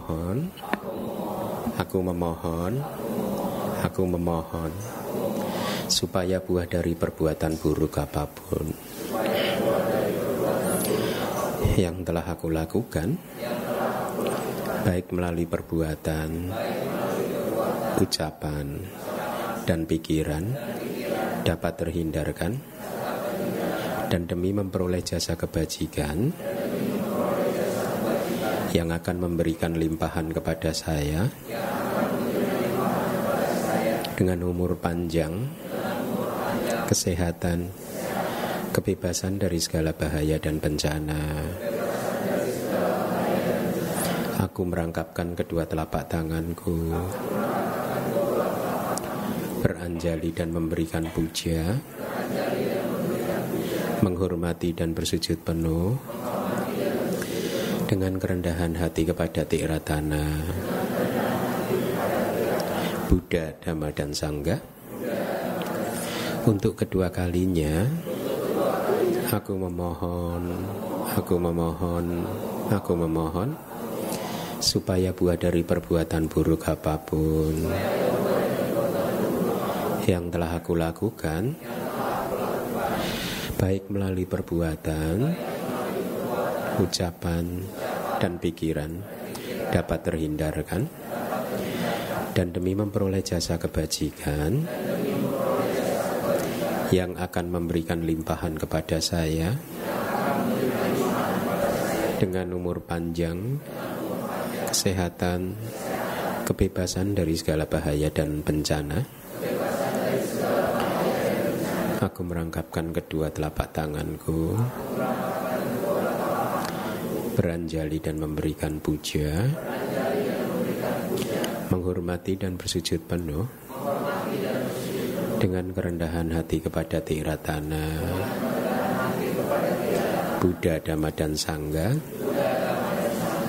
memohon. Aku memohon. Aku memohon. Supaya buah dari perbuatan buruk apa pun Yang telah aku lakukan Baik melalui perbuatan Ucapan Dan pikiran Dapat terhindarkan. Dan demi memperoleh jasa kebajikan yang akan memberikan limpahan kepada saya. Dengan umur panjang, kesehatan, kebebasan dari segala bahaya dan bencana. Aku merangkapkan kedua telapak tanganku, beranjali dan memberikan puja, menghormati dan bersujud penuh dengan kerendahan hati kepada Tiratana. Buddha, Dhamma, dan Sangga Untuk kedua kalinya Aku memohon Aku memohon Aku memohon Supaya buah dari perbuatan buruk apa pun Yang telah aku lakukan Baik melalui perbuatan Ucapan dan pikiran dapat terhindarkan dan demi memperoleh jasa kebajikan yang akan memberikan limpahan kepada saya dengan umur panjang, kesehatan, kebebasan dari segala bahaya dan bencana. Aku merangkapkan kedua telapak tanganku beranjali dan memberikan puja, menghormati dan bersujud penuh dengan kerendahan hati kepada Tiratana, Buddha, Dhamma, dan Sangga.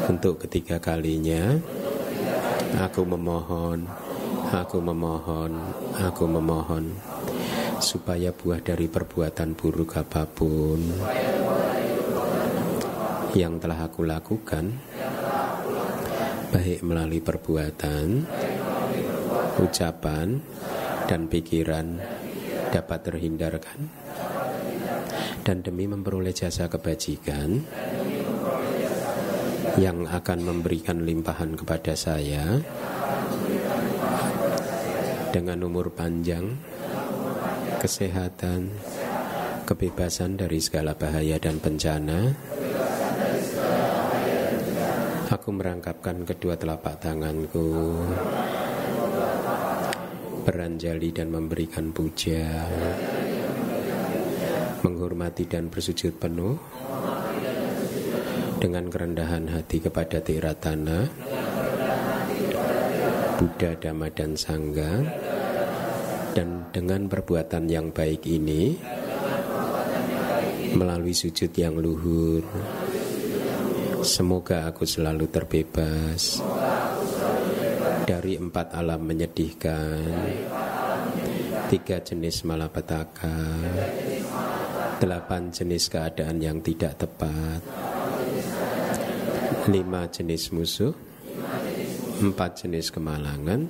Untuk ketiga kalinya, aku memohon, aku memohon, aku memohon, supaya buah dari perbuatan buruk apa pun yang telah aku lakukan baik melalui perbuatan, ucapan, dan pikiran dapat terhindarkan. Dan demi memperoleh jasa kebajikan yang akan memberikan limpahan kepada saya dengan umur panjang, kesehatan, kebebasan dari segala bahaya dan bencana, Aku merangkapkan kedua telapak tanganku. Beranjali dan memberikan puja. Menghormati dan bersujud penuh. Dengan kerendahan hati kepada Tiratana. Buddha, Dhamma, dan Sangga Dan dengan perbuatan yang baik ini Melalui sujud yang luhur Semoga aku selalu terbebas dari empat alam menyedihkan, tiga jenis malapetaka, delapan jenis keadaan yang tidak tepat, lima jenis musuh, empat jenis kemalangan,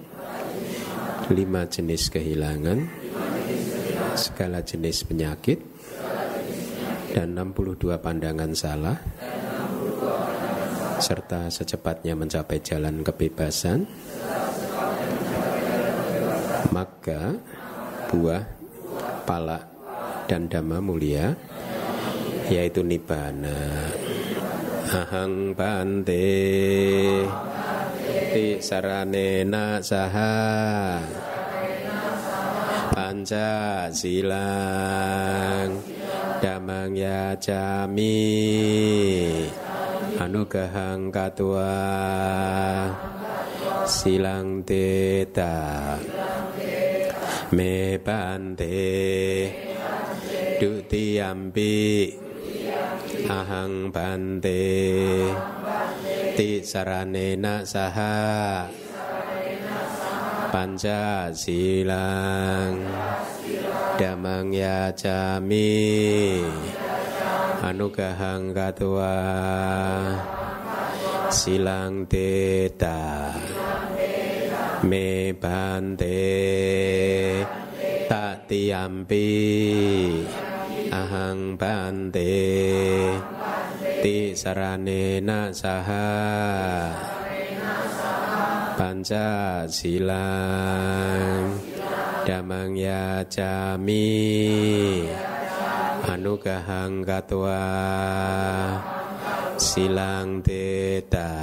lima jenis kehilangan, segala jenis penyakit, dan 62 pandangan salah serta secepatnya mencapai jalan kebebasan. Maka buah pala dan dhamma mulia yaitu nibbana. Ahang bante ti saranena saha panca silang damang ya jami Anugahang katua. Silang teta. Me bante dutiyampi ahang bante ti saranena saha. Panca silang. Damang ya anugahang katua. Silang teta. Me bante. Tiampi ahang bante. Ti sarane na saha panca silang. Damang ya anugahang katwa silang teta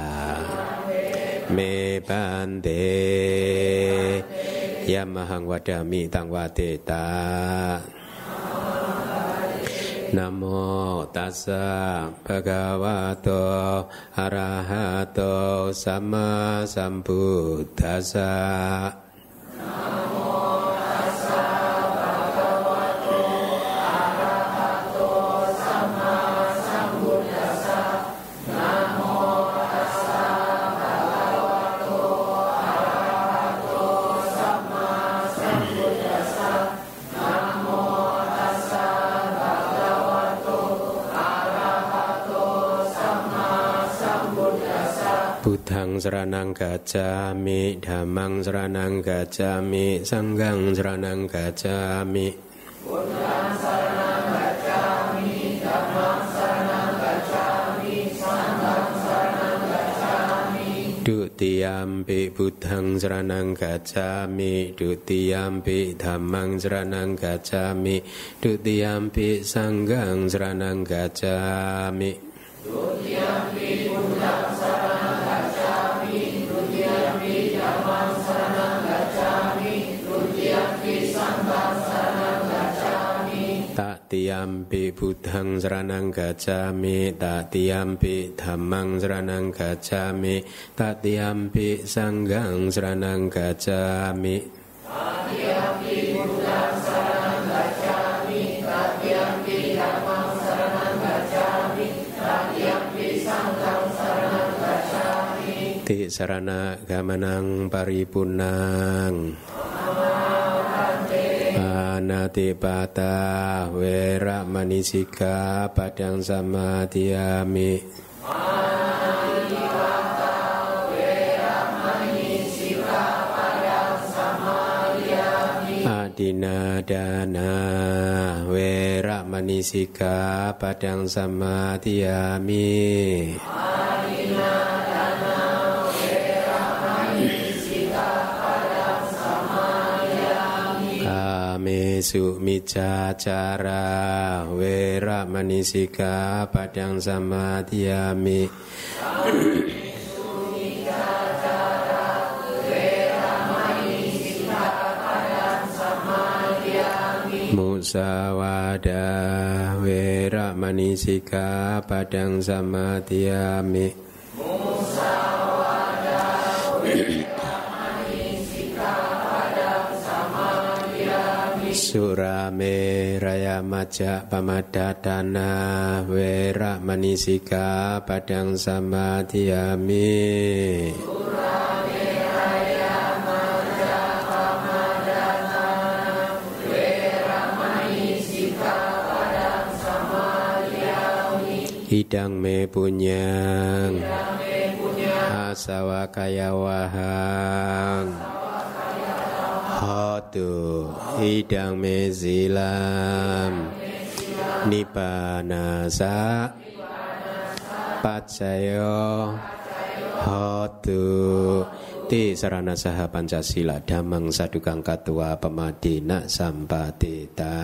me bante yamahang wadami tang wadeta. Namo tassa bhagavato arahato sama sambuddhassa. Buddhang seranang gacami Damang seranang gacami Sanggang seranang gacami Buddhang seranang gacami seranang gacami Sanggang seranang gacami Dutiyampi Buddhang seranang gacami Dutiyampi Damang seranang gacami Dutiyampi Sanggang seranang gacami tiampi buddhang seranang gacami tak tiampi dhammang seranang gacami tak tiampi sanggang gacami gacami gacami sanggang seranang gacami ti sarana gamanang paripunang nati pata wera manisika padang sama tiami. Adina wera manisika padang sama tiami. Padang Samadhiyami Anatipata Wera Manisika Padang sama tiami. Musawada wera manisika padang sama tiami. Musawada sura me raya maja pamada dana wera manisika padang sama tiami Hidang me punya Hidang me punyang Asawa kaya wahang. Tiami Hidang mezilam Nipanasa Pacayo Hotu Ti sarana saha Pancasila Damang sadukang katua pemadina sampatita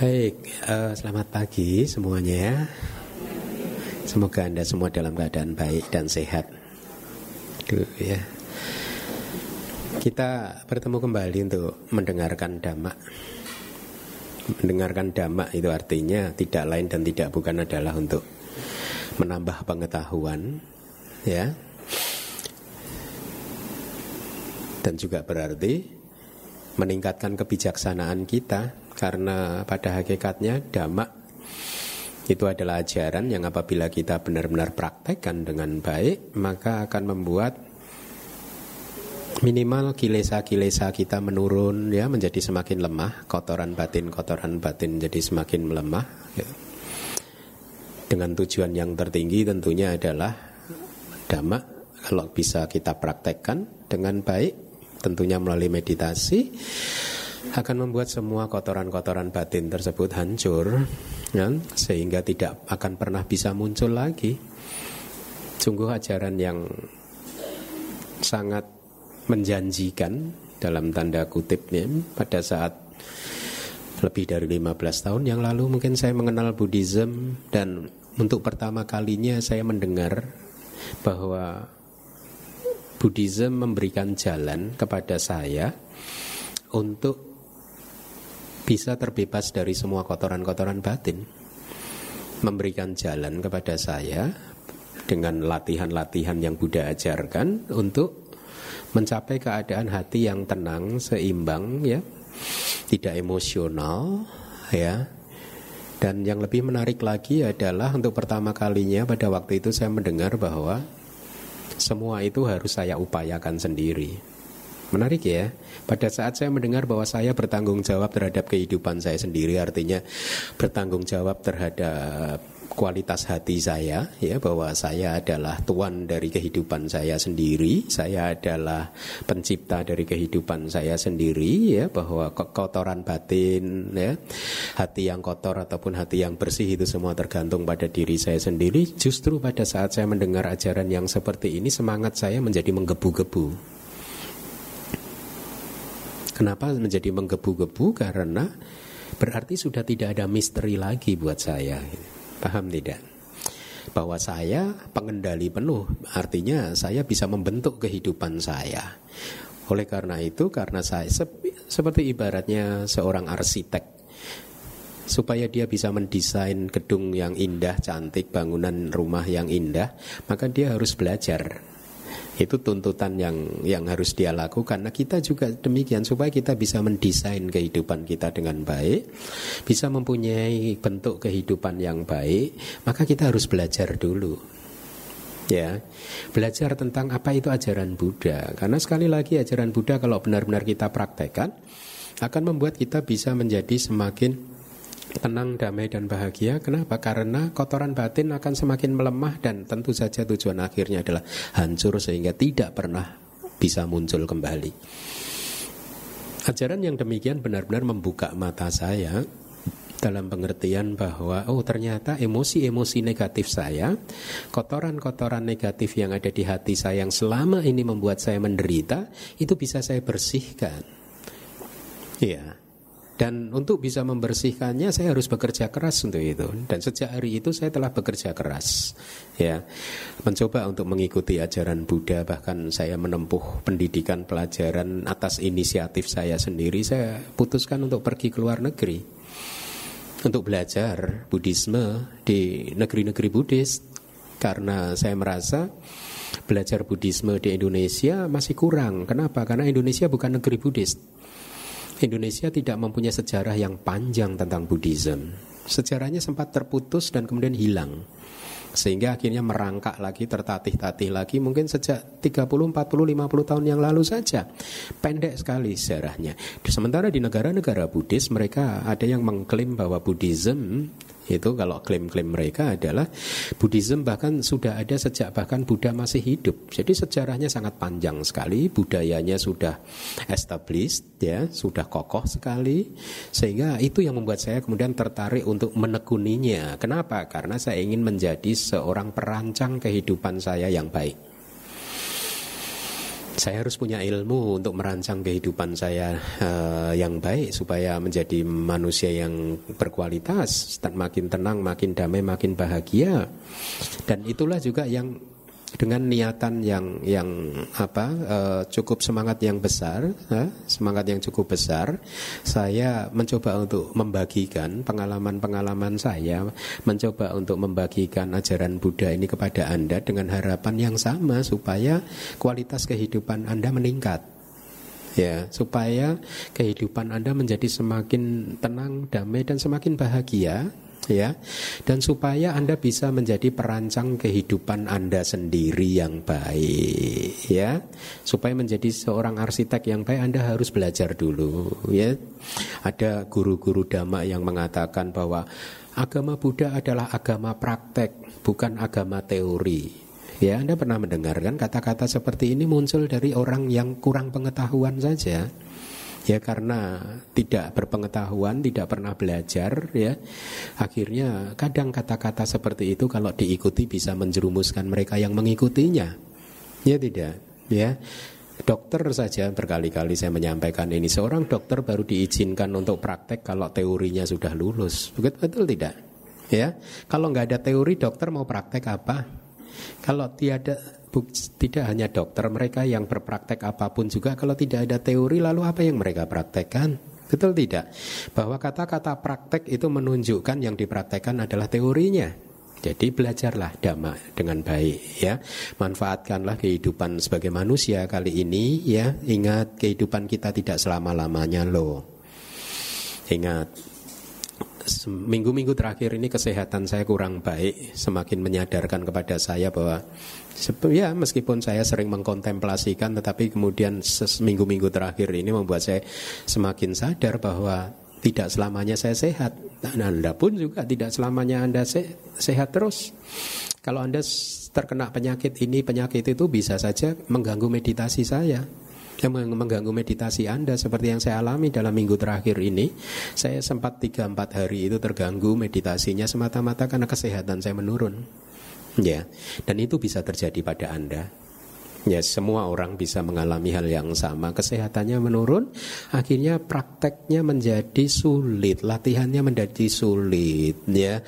Baik, uh, selamat pagi semuanya. Semoga Anda semua dalam keadaan baik dan sehat. Duh, ya. Kita bertemu kembali untuk mendengarkan dhamma. Mendengarkan dhamma itu artinya tidak lain dan tidak bukan adalah untuk menambah pengetahuan, ya. Dan juga berarti meningkatkan kebijaksanaan kita karena pada hakikatnya dhamma itu adalah ajaran yang apabila kita benar-benar praktekkan dengan baik, maka akan membuat minimal kilesa-kilesa kita menurun ya menjadi semakin lemah kotoran batin kotoran batin jadi semakin melemah ya. dengan tujuan yang tertinggi tentunya adalah dhamma kalau bisa kita praktekkan dengan baik tentunya melalui meditasi akan membuat semua kotoran-kotoran batin tersebut hancur ya, sehingga tidak akan pernah bisa muncul lagi. Sungguh ajaran yang sangat menjanjikan dalam tanda kutipnya pada saat lebih dari 15 tahun yang lalu mungkin saya mengenal Buddhism dan untuk pertama kalinya saya mendengar bahwa Buddhism memberikan jalan kepada saya untuk bisa terbebas dari semua kotoran-kotoran batin. Memberikan jalan kepada saya dengan latihan-latihan yang Buddha ajarkan untuk mencapai keadaan hati yang tenang, seimbang ya, tidak emosional ya. Dan yang lebih menarik lagi adalah untuk pertama kalinya pada waktu itu saya mendengar bahwa semua itu harus saya upayakan sendiri. Menarik ya. Pada saat saya mendengar bahwa saya bertanggung jawab terhadap kehidupan saya sendiri, artinya bertanggung jawab terhadap kualitas hati saya ya bahwa saya adalah tuan dari kehidupan saya sendiri, saya adalah pencipta dari kehidupan saya sendiri ya bahwa kotoran batin ya hati yang kotor ataupun hati yang bersih itu semua tergantung pada diri saya sendiri. Justru pada saat saya mendengar ajaran yang seperti ini semangat saya menjadi menggebu-gebu. Kenapa menjadi menggebu-gebu? Karena berarti sudah tidak ada misteri lagi buat saya. Paham tidak? Bahwa saya pengendali penuh, artinya saya bisa membentuk kehidupan saya. Oleh karena itu, karena saya seperti ibaratnya seorang arsitek, supaya dia bisa mendesain gedung yang indah, cantik, bangunan rumah yang indah, maka dia harus belajar itu tuntutan yang yang harus dia lakukan. Nah, kita juga demikian supaya kita bisa mendesain kehidupan kita dengan baik, bisa mempunyai bentuk kehidupan yang baik, maka kita harus belajar dulu. Ya, belajar tentang apa itu ajaran Buddha. Karena sekali lagi ajaran Buddha kalau benar-benar kita praktekkan akan membuat kita bisa menjadi semakin tenang, damai dan bahagia. Kenapa? Karena kotoran batin akan semakin melemah dan tentu saja tujuan akhirnya adalah hancur sehingga tidak pernah bisa muncul kembali. Ajaran yang demikian benar-benar membuka mata saya dalam pengertian bahwa oh ternyata emosi-emosi negatif saya, kotoran-kotoran negatif yang ada di hati saya yang selama ini membuat saya menderita, itu bisa saya bersihkan. Ya, dan untuk bisa membersihkannya saya harus bekerja keras untuk itu. Dan sejak hari itu saya telah bekerja keras. Ya. Mencoba untuk mengikuti ajaran Buddha bahkan saya menempuh pendidikan pelajaran atas inisiatif saya sendiri. Saya putuskan untuk pergi ke luar negeri. Untuk belajar Buddhisme di negeri-negeri Buddhis karena saya merasa belajar Buddhisme di Indonesia masih kurang. Kenapa? Karena Indonesia bukan negeri Buddhis. Indonesia tidak mempunyai sejarah yang panjang tentang Buddhism. Sejarahnya sempat terputus dan kemudian hilang. Sehingga akhirnya merangkak lagi, tertatih-tatih lagi mungkin sejak 30, 40, 50 tahun yang lalu saja. Pendek sekali sejarahnya. Sementara di negara-negara Buddhis mereka ada yang mengklaim bahwa Buddhism itu kalau klaim-klaim mereka adalah Buddhism bahkan sudah ada sejak bahkan Buddha masih hidup. Jadi sejarahnya sangat panjang sekali, budayanya sudah established ya, sudah kokoh sekali sehingga itu yang membuat saya kemudian tertarik untuk menekuninya. Kenapa? Karena saya ingin menjadi seorang perancang kehidupan saya yang baik saya harus punya ilmu untuk merancang kehidupan saya uh, yang baik supaya menjadi manusia yang berkualitas, makin tenang, makin damai, makin bahagia. Dan itulah juga yang dengan niatan yang yang apa uh, cukup semangat yang besar, uh, semangat yang cukup besar, saya mencoba untuk membagikan pengalaman-pengalaman saya, mencoba untuk membagikan ajaran Buddha ini kepada Anda dengan harapan yang sama supaya kualitas kehidupan Anda meningkat. Ya, supaya kehidupan Anda menjadi semakin tenang, damai dan semakin bahagia ya. Dan supaya Anda bisa menjadi perancang kehidupan Anda sendiri yang baik ya. Supaya menjadi seorang arsitek yang baik Anda harus belajar dulu ya. Ada guru-guru dhamma yang mengatakan bahwa agama Buddha adalah agama praktek bukan agama teori Ya, Anda pernah mendengarkan kata-kata seperti ini muncul dari orang yang kurang pengetahuan saja ya karena tidak berpengetahuan, tidak pernah belajar ya. Akhirnya kadang kata-kata seperti itu kalau diikuti bisa menjerumuskan mereka yang mengikutinya. Ya tidak, ya. Dokter saja berkali-kali saya menyampaikan ini seorang dokter baru diizinkan untuk praktek kalau teorinya sudah lulus. Betul betul tidak? Ya. Kalau nggak ada teori dokter mau praktek apa? Kalau tiada tidak hanya dokter, mereka yang berpraktek apa pun juga kalau tidak ada teori lalu apa yang mereka praktekkan? Betul tidak? Bahwa kata-kata praktek itu menunjukkan yang dipraktekkan adalah teorinya. Jadi belajarlah dhamma dengan baik ya. Manfaatkanlah kehidupan sebagai manusia kali ini ya. Ingat kehidupan kita tidak selama-lamanya loh. Ingat minggu-minggu terakhir ini kesehatan saya kurang baik, semakin menyadarkan kepada saya bahwa ya meskipun saya sering mengkontemplasikan, tetapi kemudian minggu-minggu terakhir ini membuat saya semakin sadar bahwa tidak selamanya saya sehat. Dan Anda pun juga tidak selamanya Anda se sehat terus. Kalau Anda terkena penyakit ini, penyakit itu bisa saja mengganggu meditasi saya yang mengganggu meditasi Anda seperti yang saya alami dalam minggu terakhir ini. Saya sempat 3-4 hari itu terganggu meditasinya semata-mata karena kesehatan saya menurun. Ya, dan itu bisa terjadi pada Anda. Ya, semua orang bisa mengalami hal yang sama. Kesehatannya menurun, akhirnya prakteknya menjadi sulit, latihannya menjadi sulit, ya.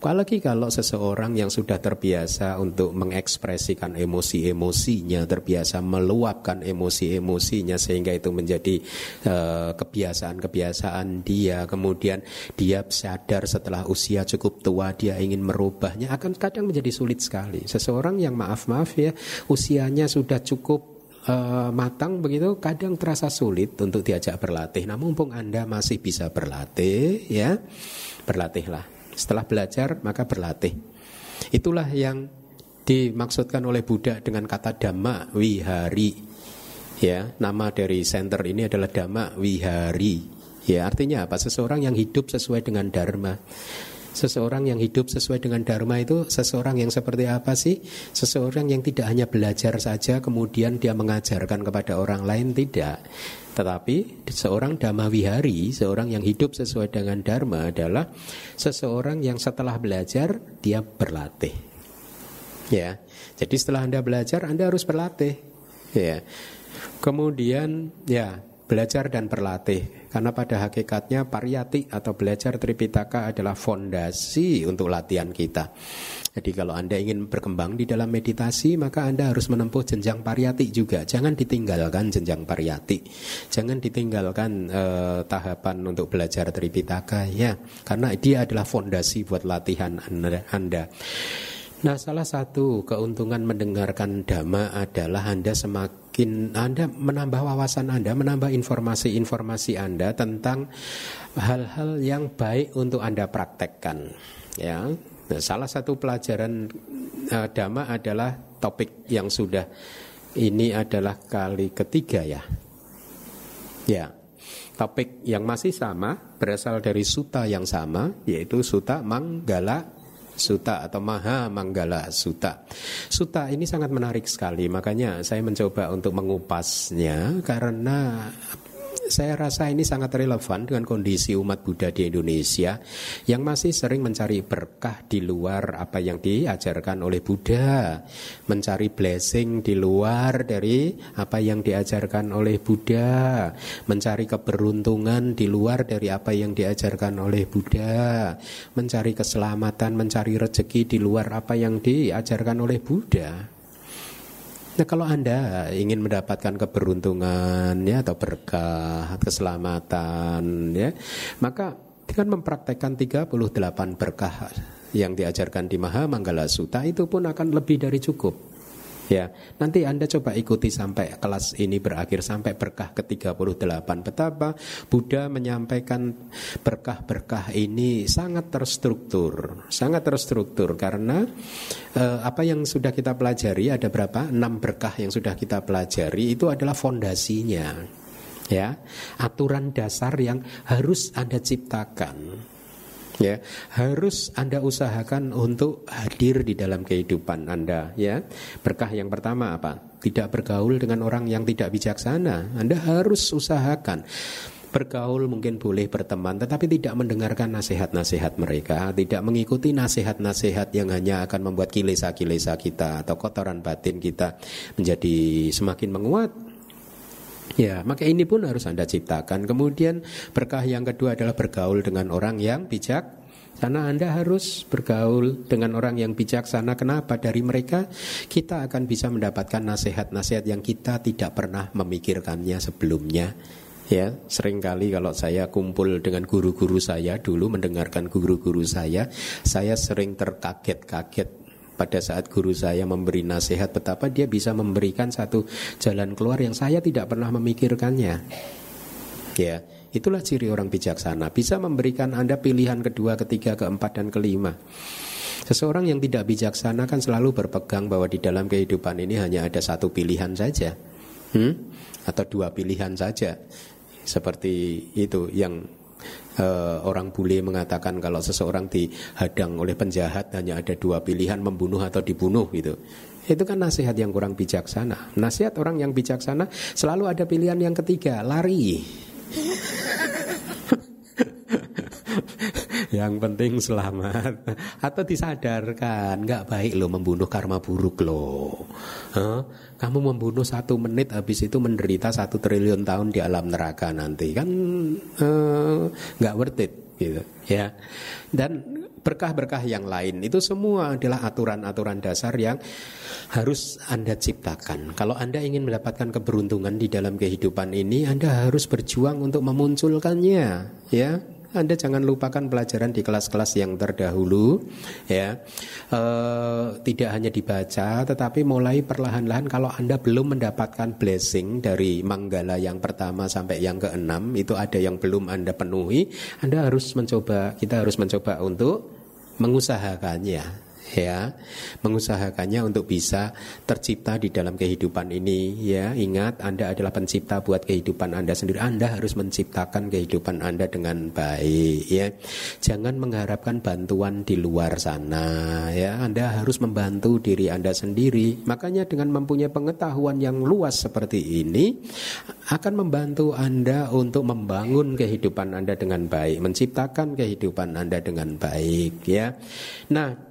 Apalagi kalau seseorang yang sudah terbiasa untuk mengekspresikan emosi-emosinya, terbiasa meluapkan emosi-emosinya sehingga itu menjadi uh, kebiasaan-kebiasaan dia. Kemudian dia sadar setelah usia cukup tua dia ingin merubahnya akan kadang menjadi sulit sekali. Seseorang yang maaf-maaf ya usianya sudah cukup uh, matang begitu kadang terasa sulit untuk diajak berlatih. Namun mumpung Anda masih bisa berlatih ya, berlatihlah. Setelah belajar maka berlatih. Itulah yang dimaksudkan oleh Buddha dengan kata dhamma wihari. Ya, nama dari center ini adalah dhamma wihari. Ya, artinya apa? Seseorang yang hidup sesuai dengan dharma. Seseorang yang hidup sesuai dengan dharma itu seseorang yang seperti apa sih? Seseorang yang tidak hanya belajar saja kemudian dia mengajarkan kepada orang lain tidak. Tetapi seorang dhamma wihari, seorang yang hidup sesuai dengan dharma adalah seseorang yang setelah belajar dia berlatih. Ya. Jadi setelah Anda belajar Anda harus berlatih. Ya. Kemudian ya belajar dan berlatih karena pada hakikatnya pariyati atau belajar Tripitaka adalah fondasi untuk latihan kita. Jadi kalau Anda ingin berkembang di dalam meditasi maka Anda harus menempuh jenjang pariyati juga. Jangan ditinggalkan jenjang pariyati. Jangan ditinggalkan uh, tahapan untuk belajar Tripitaka ya karena dia adalah fondasi buat latihan Anda. Nah, salah satu keuntungan mendengarkan dhamma adalah Anda semakin Anda menambah wawasan Anda, menambah informasi-informasi Anda tentang hal-hal yang baik untuk Anda praktekkan. Ya. Nah, salah satu pelajaran uh, dhamma adalah topik yang sudah ini adalah kali ketiga ya. Ya. Topik yang masih sama berasal dari suta yang sama yaitu suta Manggala Suta atau Maha Manggala Suta. Suta ini sangat menarik sekali, makanya saya mencoba untuk mengupasnya karena saya rasa ini sangat relevan dengan kondisi umat Buddha di Indonesia yang masih sering mencari berkah di luar apa yang diajarkan oleh Buddha, mencari blessing di luar dari apa yang diajarkan oleh Buddha, mencari keberuntungan di luar dari apa yang diajarkan oleh Buddha, mencari keselamatan, mencari rezeki di luar apa yang diajarkan oleh Buddha. Nah kalau Anda ingin mendapatkan keberuntungan ya atau berkah, keselamatan ya, maka dengan mempraktekkan 38 berkah yang diajarkan di Maha Manggala Sutta itu pun akan lebih dari cukup. Ya, nanti Anda coba ikuti sampai kelas ini berakhir sampai berkah ke-38. Betapa Buddha menyampaikan berkah-berkah ini sangat terstruktur, sangat terstruktur karena eh, apa yang sudah kita pelajari ada berapa? Enam berkah yang sudah kita pelajari itu adalah fondasinya. Ya, aturan dasar yang harus Anda ciptakan ya harus anda usahakan untuk hadir di dalam kehidupan anda ya. Berkah yang pertama apa? Tidak bergaul dengan orang yang tidak bijaksana. Anda harus usahakan. Bergaul mungkin boleh berteman tetapi tidak mendengarkan nasihat-nasihat mereka tidak mengikuti nasihat-nasihat yang hanya akan membuat kilesa-kilesa kita atau kotoran batin kita menjadi semakin menguat Ya, maka ini pun harus Anda ciptakan. Kemudian berkah yang kedua adalah bergaul dengan orang yang bijak. Karena Anda harus bergaul dengan orang yang bijaksana. Kenapa? Dari mereka kita akan bisa mendapatkan nasihat-nasihat yang kita tidak pernah memikirkannya sebelumnya. Ya, sering kali kalau saya kumpul dengan guru-guru saya dulu mendengarkan guru-guru saya, saya sering terkaget-kaget pada saat guru saya memberi nasihat betapa dia bisa memberikan satu jalan keluar yang saya tidak pernah memikirkannya. Ya, itulah ciri orang bijaksana, bisa memberikan Anda pilihan kedua, ketiga, keempat dan kelima. Seseorang yang tidak bijaksana kan selalu berpegang bahwa di dalam kehidupan ini hanya ada satu pilihan saja. Hmm? Atau dua pilihan saja. Seperti itu yang uh, orang bule mengatakan kalau seseorang dihadang oleh penjahat hanya ada dua pilihan membunuh atau dibunuh gitu. Itu kan nasihat yang kurang bijaksana. Nasihat orang yang bijaksana selalu ada pilihan yang ketiga, lari. Yang penting selamat atau disadarkan nggak baik lo membunuh karma buruk lo huh? kamu membunuh satu menit habis itu menderita satu triliun tahun di alam neraka nanti kan uh, nggak worth it gitu ya dan berkah-berkah yang lain itu semua adalah aturan-aturan dasar yang harus Anda ciptakan. Kalau Anda ingin mendapatkan keberuntungan di dalam kehidupan ini, Anda harus berjuang untuk memunculkannya, ya. Anda jangan lupakan pelajaran di kelas-kelas yang terdahulu ya. E, tidak hanya dibaca tetapi mulai perlahan-lahan kalau Anda belum mendapatkan blessing dari manggala yang pertama sampai yang keenam itu ada yang belum Anda penuhi, Anda harus mencoba kita harus mencoba untuk mengusahakannya ya mengusahakannya untuk bisa tercipta di dalam kehidupan ini. Ya ingat Anda adalah pencipta buat kehidupan Anda sendiri. Anda harus menciptakan kehidupan Anda dengan baik ya. Jangan mengharapkan bantuan di luar sana ya. Anda harus membantu diri Anda sendiri. Makanya dengan mempunyai pengetahuan yang luas seperti ini akan membantu Anda untuk membangun kehidupan Anda dengan baik menciptakan kehidupan Anda dengan baik ya. Nah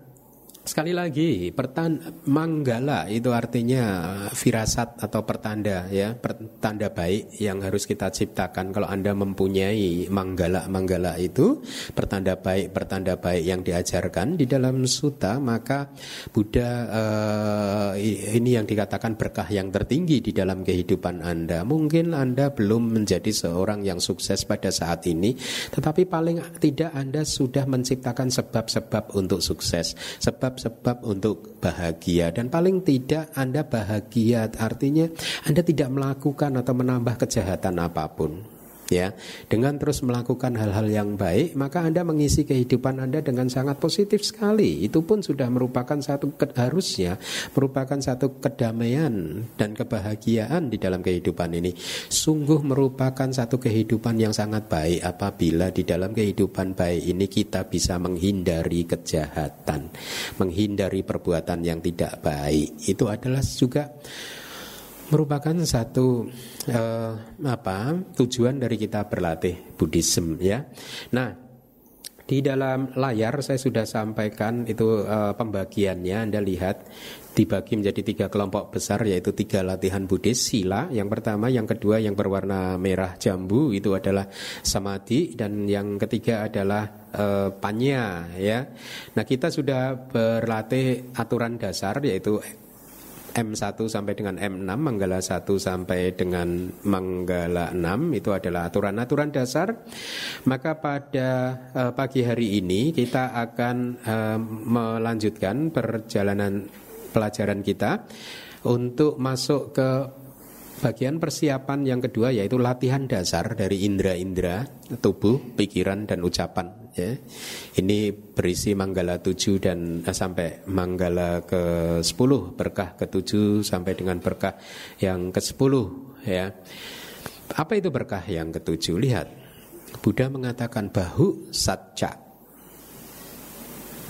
Sekali lagi, pertan manggala itu artinya firasat atau pertanda ya, pertanda baik yang harus kita ciptakan. Kalau Anda mempunyai manggala-manggala itu, pertanda baik, pertanda baik yang diajarkan di dalam suta, maka Buddha uh, ini yang dikatakan berkah yang tertinggi di dalam kehidupan Anda. Mungkin Anda belum menjadi seorang yang sukses pada saat ini, tetapi paling tidak Anda sudah menciptakan sebab-sebab untuk sukses. Sebab sebab untuk bahagia. Dan paling tidak Anda bahagia artinya Anda tidak melakukan atau menambah kejahatan apa pun ya. Dengan terus melakukan hal-hal yang baik maka anda mengisi kehidupan anda dengan sangat positif sekali. Itu pun sudah merupakan satu harusnya merupakan satu kedamaian dan kebahagiaan di dalam kehidupan ini. Sungguh merupakan satu kehidupan yang sangat baik apabila di dalam kehidupan baik ini kita bisa menghindari kejahatan menghindari perbuatan yang tidak baik. Itu adalah juga merupakan satu uh, apa tujuan dari kita berlatih Buddhism ya. Nah, di dalam layar saya sudah sampaikan itu uh, pembagiannya Anda lihat dibagi menjadi tiga kelompok besar yaitu tiga latihan Buddhis sila yang pertama yang kedua yang berwarna merah jambu itu adalah samadhi dan yang ketiga adalah uh, panya ya nah kita sudah berlatih aturan dasar yaitu M1 sampai dengan M6, Manggala 1 sampai dengan Manggala 6 itu adalah aturan-aturan dasar. Maka pada uh, pagi hari ini kita akan uh, melanjutkan perjalanan pelajaran kita untuk masuk ke bagian persiapan yang kedua yaitu latihan dasar dari indera-indera tubuh, pikiran dan ucapan ya. Ini berisi manggala 7 dan eh, sampai manggala ke-10, berkah ke-7 sampai dengan berkah yang ke-10 ya. Apa itu berkah yang ke-7? Lihat. Buddha mengatakan bahu satca.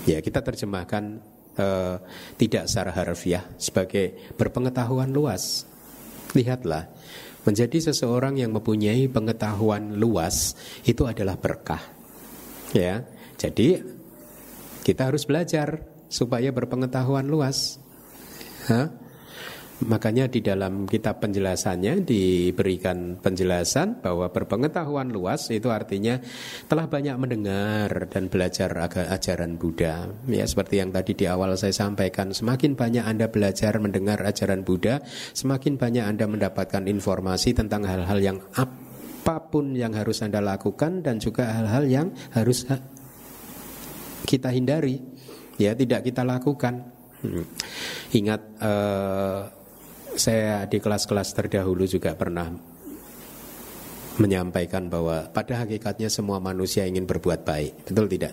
Ya, kita terjemahkan eh, tidak secara harfiah sebagai berpengetahuan luas Lihatlah, menjadi seseorang yang mempunyai pengetahuan luas itu adalah berkah. Ya. Jadi kita harus belajar supaya berpengetahuan luas. Hah? Makanya di dalam kitab penjelasannya diberikan penjelasan bahwa berpengetahuan luas itu artinya telah banyak mendengar dan belajar ajaran Buddha. Ya seperti yang tadi di awal saya sampaikan, semakin banyak Anda belajar mendengar ajaran Buddha, semakin banyak Anda mendapatkan informasi tentang hal-hal yang apa pun yang harus Anda lakukan dan juga hal-hal yang harus kita hindari. Ya, tidak kita lakukan. Hmm. Ingat uh, saya di kelas-kelas terdahulu juga pernah menyampaikan bahwa pada hakikatnya semua manusia ingin berbuat baik, betul tidak?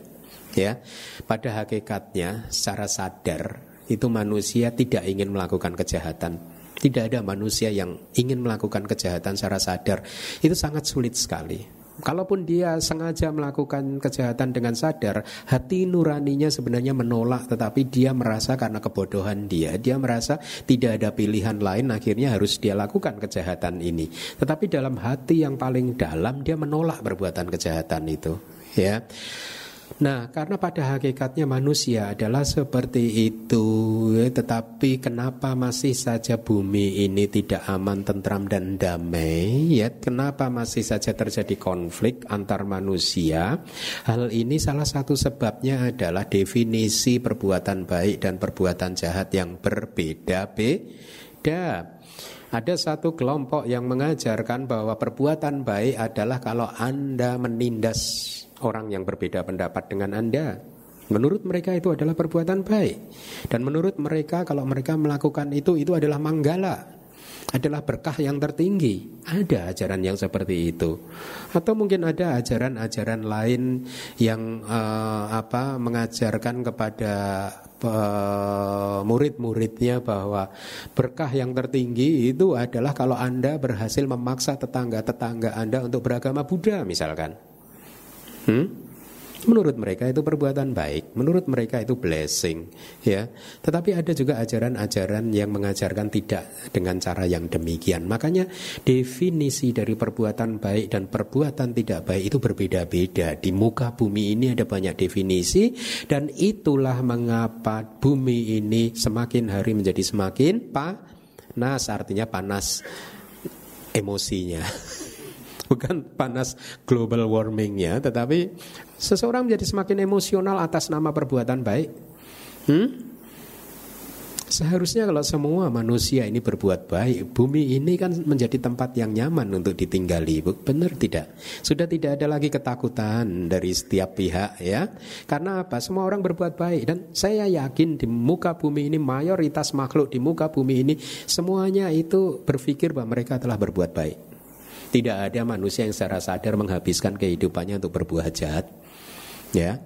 Ya, pada hakikatnya secara sadar itu manusia tidak ingin melakukan kejahatan. Tidak ada manusia yang ingin melakukan kejahatan secara sadar. Itu sangat sulit sekali. Kalaupun dia sengaja melakukan kejahatan dengan sadar, hati nuraninya sebenarnya menolak, tetapi dia merasa karena kebodohan dia, dia merasa tidak ada pilihan lain, akhirnya harus dia lakukan kejahatan ini. Tetapi dalam hati yang paling dalam, dia menolak perbuatan kejahatan itu. Ya, Nah, karena pada hakikatnya manusia adalah seperti itu, tetapi kenapa masih saja bumi ini tidak aman, tentram dan damai? Ya, kenapa masih saja terjadi konflik antar manusia? Hal ini salah satu sebabnya adalah definisi perbuatan baik dan perbuatan jahat yang berbeda-beda. Ada satu kelompok yang mengajarkan bahwa perbuatan baik adalah kalau Anda menindas orang yang berbeda pendapat dengan Anda. Menurut mereka itu adalah perbuatan baik. Dan menurut mereka kalau mereka melakukan itu itu adalah manggala. Adalah berkah yang tertinggi. Ada ajaran yang seperti itu. Atau mungkin ada ajaran-ajaran lain yang uh, apa mengajarkan kepada uh, murid-muridnya bahwa berkah yang tertinggi itu adalah kalau Anda berhasil memaksa tetangga-tetangga Anda untuk beragama Buddha misalkan. Hmm? Menurut mereka itu perbuatan baik, menurut mereka itu blessing, ya. Tetapi ada juga ajaran-ajaran yang mengajarkan tidak dengan cara yang demikian. Makanya definisi dari perbuatan baik dan perbuatan tidak baik itu berbeda-beda. Di muka bumi ini ada banyak definisi dan itulah mengapa bumi ini semakin hari menjadi semakin panas, artinya panas emosinya. bukan panas global warmingnya, tetapi seseorang menjadi semakin emosional atas nama perbuatan baik. Hmm? Seharusnya kalau semua manusia ini berbuat baik, bumi ini kan menjadi tempat yang nyaman untuk ditinggali. Benar tidak? Sudah tidak ada lagi ketakutan dari setiap pihak ya. Karena apa? Semua orang berbuat baik dan saya yakin di muka bumi ini mayoritas makhluk di muka bumi ini semuanya itu berpikir bahwa mereka telah berbuat baik. Tidak ada manusia yang secara sadar menghabiskan kehidupannya untuk berbuat jahat. Ya.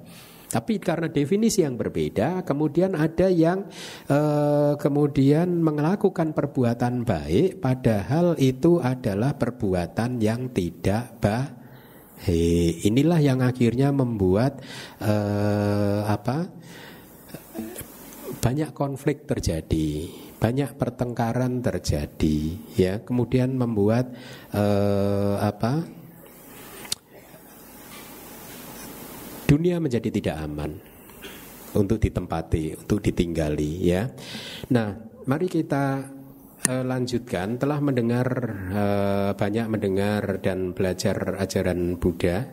Tapi karena definisi yang berbeda, kemudian ada yang eh, kemudian melakukan perbuatan baik, padahal itu adalah perbuatan yang tidak baik. Inilah yang akhirnya membuat eh, apa? Banyak konflik terjadi banyak pertengkaran terjadi ya. Kemudian membuat eh, apa? Dunia menjadi tidak aman untuk ditempati untuk ditinggali ya. Nah mari kita eh, lanjutkan. Telah mendengar eh, banyak mendengar dan belajar ajaran Buddha.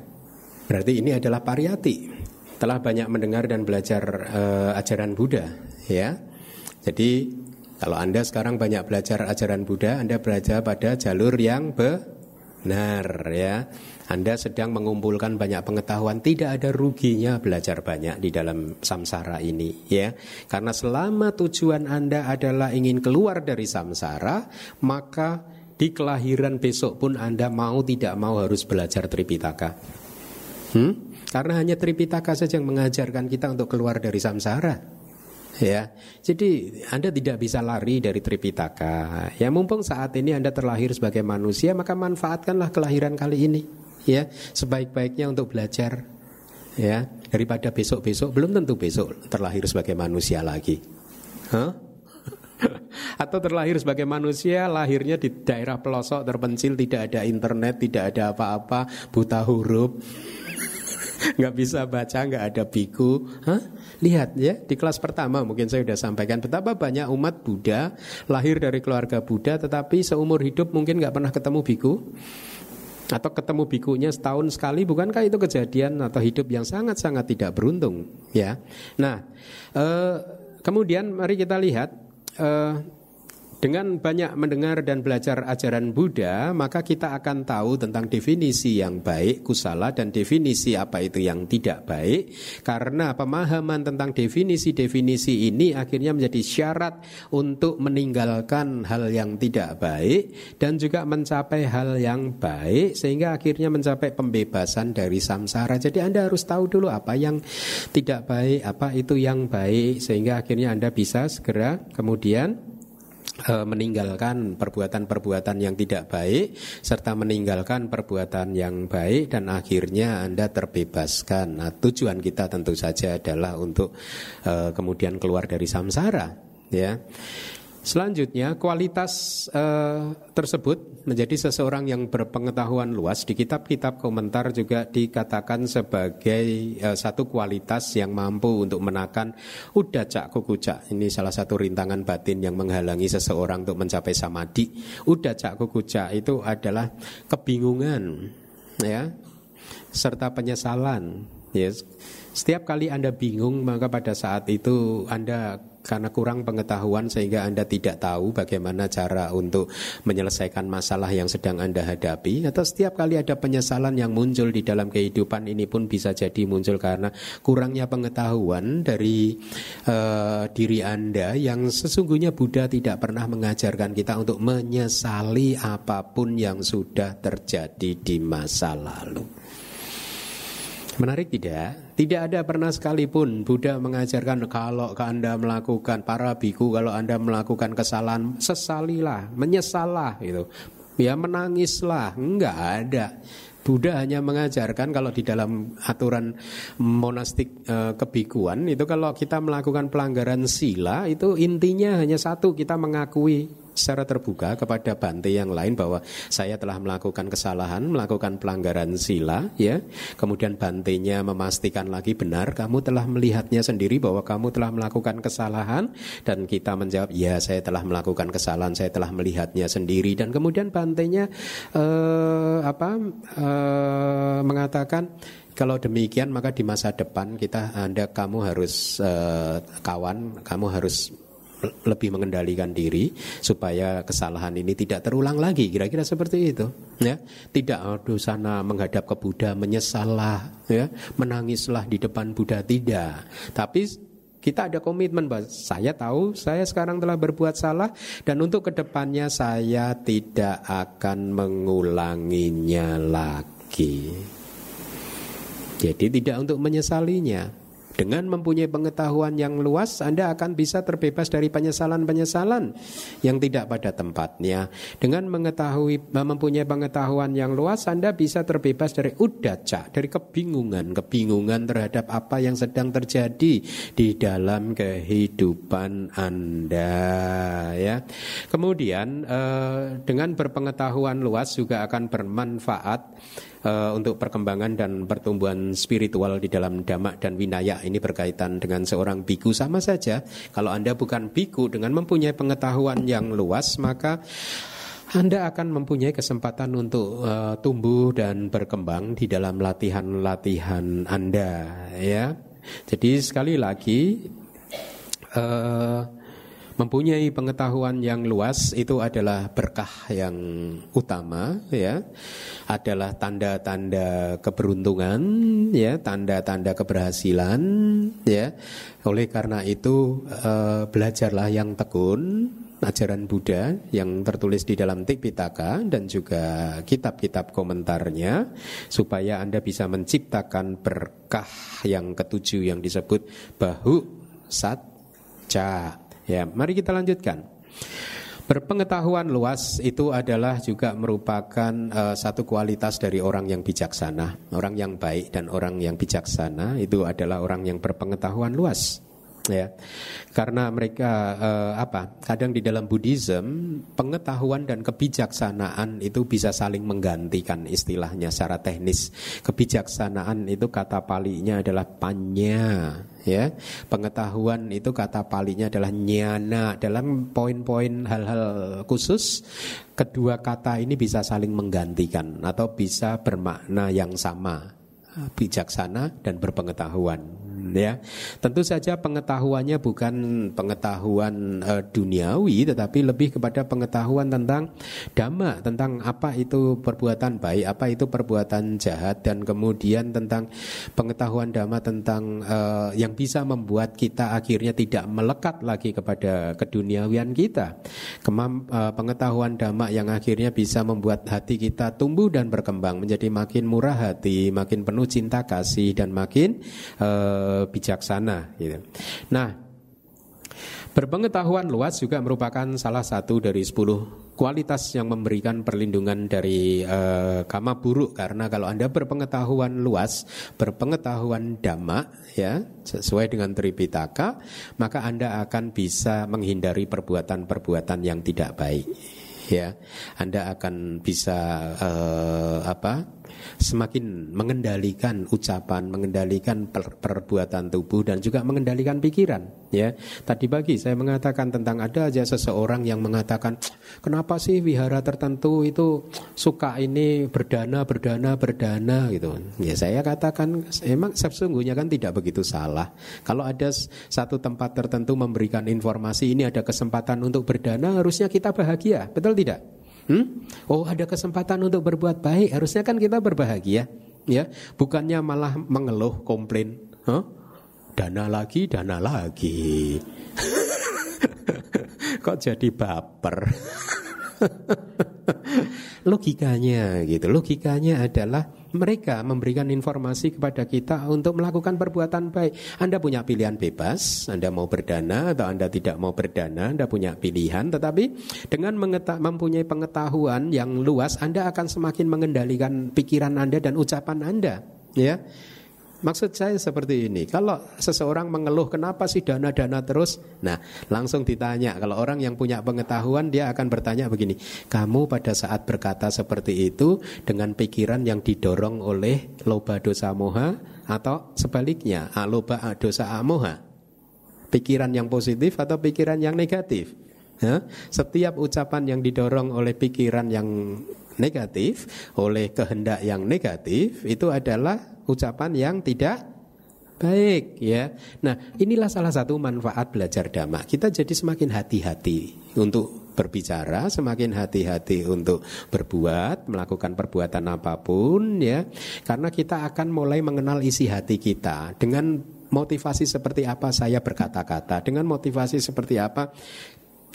Berarti ini adalah pariyati. Telah banyak mendengar dan belajar eh, ajaran Buddha ya. Jadi kalau Anda sekarang banyak belajar ajaran Buddha, Anda belajar pada jalur yang be Benar ya. Anda sedang mengumpulkan banyak pengetahuan, tidak ada ruginya belajar banyak di dalam samsara ini ya. Karena selama tujuan Anda adalah ingin keluar dari samsara, maka di kelahiran besok pun Anda mau tidak mau harus belajar Tripitaka. Hmm? Karena hanya Tripitaka saja yang mengajarkan kita untuk keluar dari samsara ya. Jadi Anda tidak bisa lari dari Tripitaka. Ya mumpung saat ini Anda terlahir sebagai manusia, maka manfaatkanlah kelahiran kali ini ya sebaik-baiknya untuk belajar ya daripada besok-besok belum tentu besok terlahir sebagai manusia lagi. Huh? Atau terlahir sebagai manusia lahirnya di daerah pelosok terpencil tidak ada internet, tidak ada apa-apa, buta huruf nggak bisa baca, nggak ada biku. Hah? Lihat ya, di kelas pertama mungkin saya sudah sampaikan betapa banyak umat Buddha lahir dari keluarga Buddha, tetapi seumur hidup mungkin nggak pernah ketemu biku atau ketemu bikunya setahun sekali bukankah itu kejadian atau hidup yang sangat-sangat tidak beruntung ya nah eh, kemudian mari kita lihat eh, dengan banyak mendengar dan belajar ajaran Buddha, maka kita akan tahu tentang definisi yang baik, kusala, dan definisi apa itu yang tidak baik. Karena pemahaman tentang definisi-definisi ini akhirnya menjadi syarat untuk meninggalkan hal yang tidak baik dan juga mencapai hal yang baik, sehingga akhirnya mencapai pembebasan dari samsara. Jadi Anda harus tahu dulu apa yang tidak baik, apa itu yang baik, sehingga akhirnya Anda bisa segera kemudian meninggalkan perbuatan-perbuatan yang tidak baik serta meninggalkan perbuatan yang baik dan akhirnya Anda terbebaskan. Nah, tujuan kita tentu saja adalah untuk uh, kemudian keluar dari samsara, ya. Selanjutnya kualitas uh, tersebut menjadi seseorang yang berpengetahuan luas di kitab-kitab komentar juga dikatakan sebagai uh, satu kualitas yang mampu untuk menakan udacak kukucak. Ini salah satu rintangan batin yang menghalangi seseorang untuk mencapai samadhi. Udacak kukucak itu adalah kebingungan ya serta penyesalan. Yes. Setiap kali Anda bingung maka pada saat itu Anda karena kurang pengetahuan sehingga Anda tidak tahu bagaimana cara untuk menyelesaikan masalah yang sedang Anda hadapi atau setiap kali ada penyesalan yang muncul di dalam kehidupan ini pun bisa jadi muncul karena kurangnya pengetahuan dari uh, diri Anda yang sesungguhnya Buddha tidak pernah mengajarkan kita untuk menyesali apa pun yang sudah terjadi di masa lalu. Menarik tidak? Tidak ada pernah sekalipun Buddha mengajarkan kalau Anda melakukan para biku kalau Anda melakukan kesalahan sesalilah, menyesalah gitu. Ya menangislah, enggak ada. Buddha hanya mengajarkan kalau di dalam aturan monastik e, kebikuan itu kalau kita melakukan pelanggaran sila itu intinya hanya satu kita mengakui secara terbuka kepada Bante yang lain bahwa saya telah melakukan kesalahan, melakukan pelanggaran sila, ya. Kemudian Bantenya memastikan lagi benar, kamu telah melihatnya sendiri bahwa kamu telah melakukan kesalahan dan kita menjawab, ya saya telah melakukan kesalahan, saya telah melihatnya sendiri dan kemudian Bantenya eh, apa eh, mengatakan kalau demikian maka di masa depan kita Anda kamu harus eh, kawan, kamu harus lebih mengendalikan diri supaya kesalahan ini tidak terulang lagi. Kira-kira seperti itu ya. Tidak aduh sana menghadap ke Buddha menyesallah ya. Menangislah di depan Buddha. Tidak. Tapi kita ada komitmen bahwa saya tahu saya sekarang telah berbuat salah dan untuk ke depannya saya tidak akan mengulanginya lagi. Jadi tidak untuk menyesalinya, dengan mempunyai pengetahuan yang luas, Anda akan bisa terbebas dari penyesalan-penyesalan yang tidak pada tempatnya. Dengan mengetahui mempunyai pengetahuan yang luas, Anda bisa terbebas dari udaca, dari kebingungan, kebingungan terhadap apa yang sedang terjadi di dalam kehidupan Anda, ya. Kemudian eh, dengan berpengetahuan luas juga akan bermanfaat uh, untuk perkembangan dan pertumbuhan spiritual di dalam damak dan winaya ini berkaitan dengan seorang biku sama saja. Kalau Anda bukan biku dengan mempunyai pengetahuan yang luas maka anda akan mempunyai kesempatan untuk uh, tumbuh dan berkembang di dalam latihan-latihan Anda, ya. Jadi sekali lagi uh, Mempunyai pengetahuan yang luas itu adalah berkah yang utama ya. Adalah tanda-tanda keberuntungan ya, tanda-tanda keberhasilan ya. Oleh karena itu eh, belajarlah yang tekun ajaran Buddha yang tertulis di dalam Tipitaka dan juga kitab-kitab komentarnya supaya Anda bisa menciptakan berkah yang ketujuh yang disebut bahu satca. Ya, mari kita lanjutkan. Berpengetahuan luas itu adalah juga merupakan uh, satu kualitas dari orang yang bijaksana. Orang yang baik dan orang yang bijaksana itu adalah orang yang berpengetahuan luas ya. Karena mereka uh, apa kadang di dalam Buddhism pengetahuan dan kebijaksanaan itu bisa saling menggantikan istilahnya secara teknis. Kebijaksanaan itu kata palinya adalah panya ya. Pengetahuan itu kata palinya adalah nyana. Dalam poin-poin hal-hal khusus kedua kata ini bisa saling menggantikan atau bisa bermakna yang sama bijaksana dan berpengetahuan ya. Tentu saja pengetahuannya bukan pengetahuan uh, duniawi tetapi lebih kepada pengetahuan tentang dhamma, tentang apa itu perbuatan baik, apa itu perbuatan jahat dan kemudian tentang pengetahuan dhamma tentang uh, yang bisa membuat kita akhirnya tidak melekat lagi kepada keduniawian kita. Kemam, uh, pengetahuan dhamma yang akhirnya bisa membuat hati kita tumbuh dan berkembang menjadi makin murah hati, makin penuh cinta kasih dan makin uh, bijaksana gitu. Nah, Berpengetahuan luas juga merupakan salah satu dari sepuluh kualitas yang memberikan perlindungan dari uh, kama buruk karena kalau Anda berpengetahuan luas, berpengetahuan dhamma ya, sesuai dengan Tripitaka, maka Anda akan bisa menghindari perbuatan-perbuatan yang tidak baik. Ya, Anda akan bisa uh, apa? Semakin mengendalikan ucapan, mengendalikan per perbuatan tubuh dan juga mengendalikan pikiran. Ya, tadi pagi saya mengatakan tentang ada aja seseorang yang mengatakan kenapa sih wihara tertentu itu suka ini berdana, berdana, berdana gitu. Ya saya katakan emang sesungguhnya kan tidak begitu salah. Kalau ada satu tempat tertentu memberikan informasi ini ada kesempatan untuk berdana harusnya kita bahagia, betul tidak? Hmm? Oh ada kesempatan untuk berbuat baik, harusnya kan kita berbahagia, ya. Bukannya malah mengeluh, komplain. Huh? Dana lagi, dana lagi. Kok jadi baper? logikanya gitu. Logikanya adalah mereka memberikan informasi kepada kita untuk melakukan perbuatan baik. Anda punya pilihan bebas, Anda mau berdana atau Anda tidak mau berdana, Anda punya pilihan, tetapi dengan mempunyai pengetahuan yang luas, Anda akan semakin mengendalikan pikiran Anda dan ucapan Anda, ya. Maksud saya seperti ini, kalau seseorang mengeluh kenapa sih dana-dana terus, nah langsung ditanya. Kalau orang yang punya pengetahuan dia akan bertanya begini, kamu pada saat berkata seperti itu dengan pikiran yang didorong oleh loba dosa moha atau sebaliknya aloba dosa amoha, pikiran yang positif atau pikiran yang negatif. Setiap ucapan yang didorong oleh pikiran yang negatif, oleh kehendak yang negatif itu adalah ucapan yang tidak baik ya. Nah, inilah salah satu manfaat belajar dhamma. Kita jadi semakin hati-hati untuk berbicara, semakin hati-hati untuk berbuat, melakukan perbuatan apa pun ya. Karena kita akan mulai mengenal isi hati kita dengan motivasi seperti apa saya berkata-kata, dengan motivasi seperti apa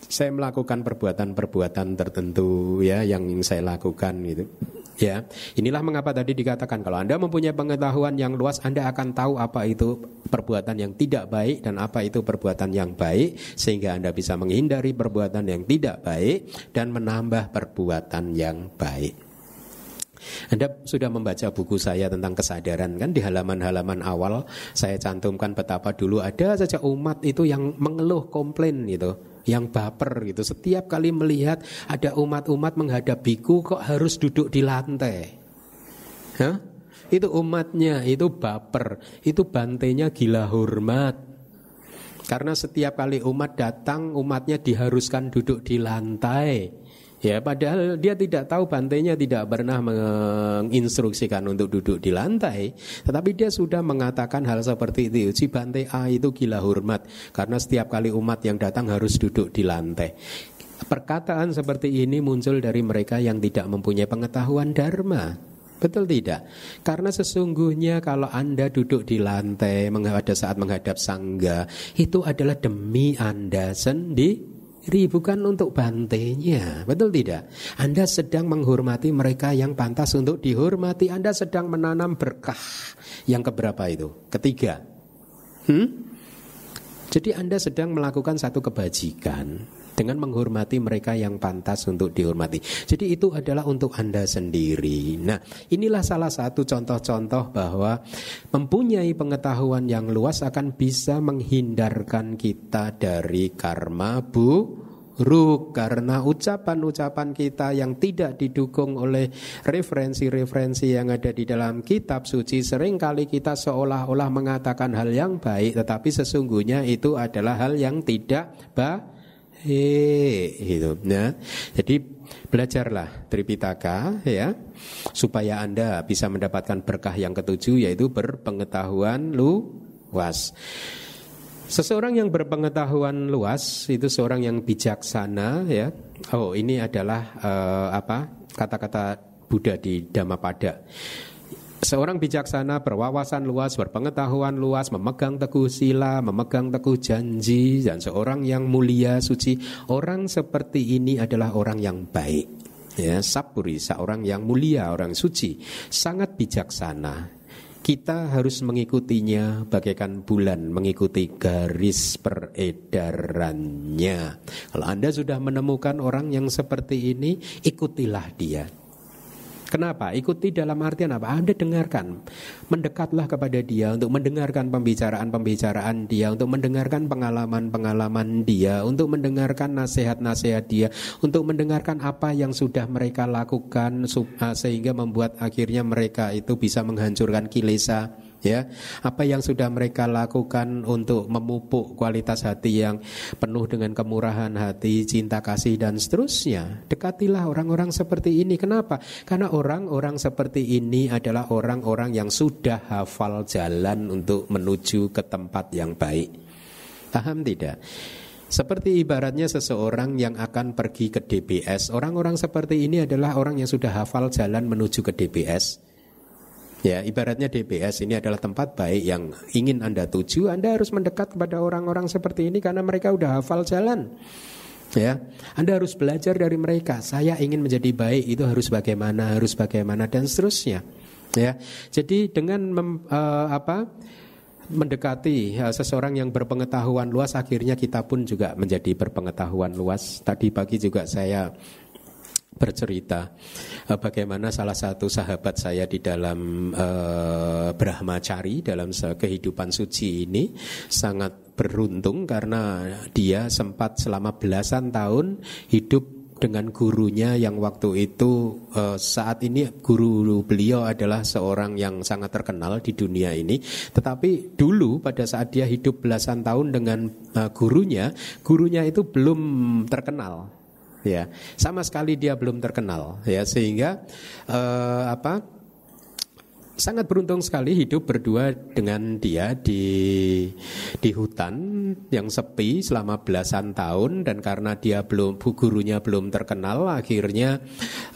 saya melakukan perbuatan-perbuatan tertentu ya yang saya lakukan gitu. Ya, inilah mengapa tadi dikatakan kalau Anda mempunyai pengetahuan yang luas, Anda akan tahu apa itu perbuatan yang tidak baik dan apa itu perbuatan yang baik sehingga Anda bisa menghindari perbuatan yang tidak baik dan menambah perbuatan yang baik. Anda sudah membaca buku saya tentang kesadaran kan di halaman-halaman awal saya cantumkan betapa dulu ada saja umat itu yang mengeluh komplain gitu yang baper gitu. Setiap kali melihat ada umat-umat menghadap biku kok harus duduk di lantai. Hah? Itu umatnya, itu baper, itu bantainya gila hormat. Karena setiap kali umat datang, umatnya diharuskan duduk di lantai. Ya, padahal dia tidak tahu bantainya tidak pernah menginstruksikan untuk duduk di lantai, tetapi dia sudah mengatakan hal seperti itu. Si bantai A itu gila hormat karena setiap kali umat yang datang harus duduk di lantai. Perkataan seperti ini muncul dari mereka yang tidak mempunyai pengetahuan dharma. Betul tidak? Karena sesungguhnya kalau Anda duduk di lantai pada saat menghadap sangga, itu adalah demi Anda sendiri diri bukan untuk bantainya. Betul tidak? Anda sedang menghormati mereka yang pantas untuk dihormati. Anda sedang menanam berkah. Yang keberapa itu? Ketiga. Hmm? Jadi Anda sedang melakukan satu kebajikan dengan menghormati mereka yang pantas untuk dihormati. Jadi itu adalah untuk Anda sendiri. Nah, inilah salah satu contoh-contoh bahwa mempunyai pengetahuan yang luas akan bisa menghindarkan kita dari karma bu buruk karena ucapan-ucapan kita yang tidak didukung oleh referensi-referensi yang ada di dalam kitab suci sering kali kita seolah-olah mengatakan hal yang baik tetapi sesungguhnya itu adalah hal yang tidak baik Hei, gitu ya. Jadi belajarlah Tripitaka ya supaya Anda bisa mendapatkan berkah yang ketujuh yaitu berpengetahuan luas. Seseorang yang berpengetahuan luas itu seorang yang bijaksana ya. Oh, ini adalah uh, apa? kata-kata Buddha di Dhammapada. Seorang bijaksana berwawasan luas, berpengetahuan luas, memegang teguh sila, memegang teguh janji, dan seorang yang mulia, suci. Orang seperti ini adalah orang yang baik. Ya, Sapuri, seorang yang mulia, orang suci, sangat bijaksana. Kita harus mengikutinya bagaikan bulan mengikuti garis peredarannya. Kalau Anda sudah menemukan orang yang seperti ini, ikutilah dia. Kenapa? Ikuti dalam artian apa? Anda dengarkan. Mendekatlah kepada dia untuk mendengarkan pembicaraan-pembicaraan dia, untuk mendengarkan pengalaman-pengalaman dia, untuk mendengarkan nasihat-nasihat dia, untuk mendengarkan apa yang sudah mereka lakukan ah, sehingga membuat akhirnya mereka itu bisa menghancurkan kilesa ya. Apa yang sudah mereka lakukan untuk memupuk kualitas hati yang penuh dengan kemurahan hati cinta kasih dan seterusnya? Dekatilah orang-orang seperti ini. Kenapa? Karena orang-orang seperti ini adalah orang-orang yang sudah hafal jalan untuk menuju ke tempat yang baik. Paham tidak? Seperti ibaratnya seseorang yang akan pergi ke DBS. Orang-orang seperti ini adalah orang yang sudah hafal jalan menuju ke DBS. Ya, ibaratnya DBS ini adalah tempat baik yang ingin Anda tuju, Anda harus mendekat kepada orang-orang seperti ini karena mereka udah hafal jalan. Ya, Anda harus belajar dari mereka. Saya ingin menjadi baik itu harus bagaimana, harus bagaimana dan seterusnya. Ya, jadi dengan mem, uh, apa? mendekati uh, seseorang yang berpengetahuan luas akhirnya kita pun juga menjadi berpengetahuan luas. Tadi pagi juga saya bercerita uh, bagaimana salah satu sahabat saya di dalam uh, Brahmacari dalam kehidupan suci ini sangat beruntung karena dia sempat selama belasan tahun hidup dengan gurunya yang waktu itu uh, saat ini guru beliau adalah seorang yang sangat terkenal di dunia ini. Tetapi dulu pada saat dia hidup belasan tahun dengan gurunya gurunya itu belum terkenal ya sama sekali dia belum terkenal ya sehingga uh, apa sangat beruntung sekali hidup berdua dengan dia di di hutan yang sepi selama belasan tahun dan karena dia belum gurunya belum terkenal akhirnya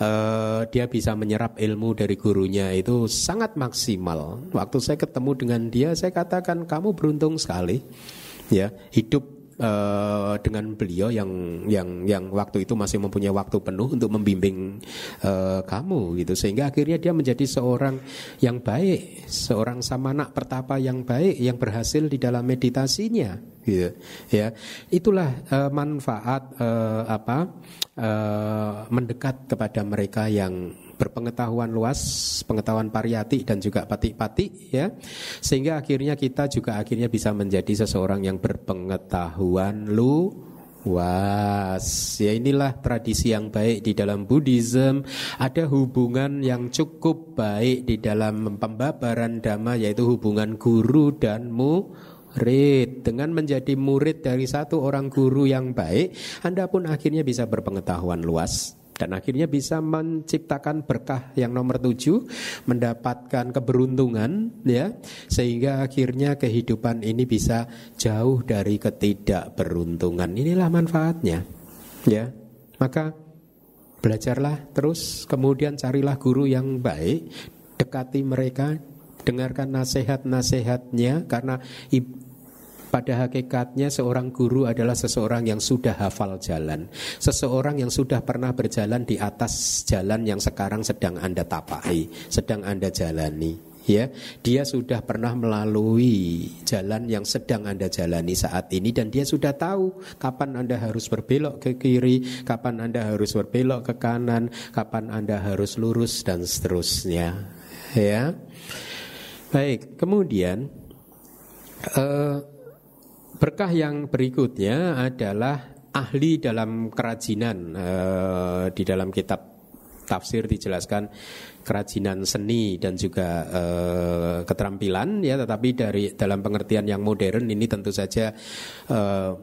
uh, dia bisa menyerap ilmu dari gurunya itu sangat maksimal. Waktu saya ketemu dengan dia saya katakan kamu beruntung sekali ya hidup uh, dengan beliau yang yang yang waktu itu masih mempunyai waktu penuh untuk membimbing uh, kamu gitu sehingga akhirnya dia menjadi seorang yang baik, seorang samana pertapa yang baik yang berhasil di dalam meditasinya gitu ya. Itulah uh, manfaat uh, apa uh, mendekat kepada mereka yang berpengetahuan luas, pengetahuan pariyati dan juga pati-pati ya. Sehingga akhirnya kita juga akhirnya bisa menjadi seseorang yang berpengetahuan luas. Ya inilah tradisi yang baik di dalam Buddhism. Ada hubungan yang cukup baik di dalam pembabaran dhamma yaitu hubungan guru dan murid. Dengan menjadi murid dari satu orang guru yang baik, Anda pun akhirnya bisa berpengetahuan luas dan akhirnya bisa menciptakan berkah yang nomor tujuh mendapatkan keberuntungan ya. Sehingga akhirnya kehidupan ini bisa jauh dari ketidakberuntungan. Inilah manfaatnya ya. Maka belajarlah terus kemudian carilah guru yang baik dekati mereka dengarkan nasihat-nasihatnya karena pada hakikatnya seorang guru adalah seseorang yang sudah hafal jalan. Seseorang yang sudah pernah berjalan di atas jalan yang sekarang sedang Anda tapai Sedang Anda jalani ya. Dia sudah pernah melalui jalan yang sedang anda jalani saat ini dan dia sudah tahu kapan anda harus berbelok ke kiri kapan anda harus berbelok ke kanan kapan anda harus lurus dan seterusnya ya. Baik kemudian uh, Berkah yang berikutnya adalah ahli dalam kerajinan uh, di dalam kitab tafsir dijelaskan kerajinan seni dan juga uh, keterampilan ya. Tetapi dari dalam pengertian yang modern ini tentu saja uh,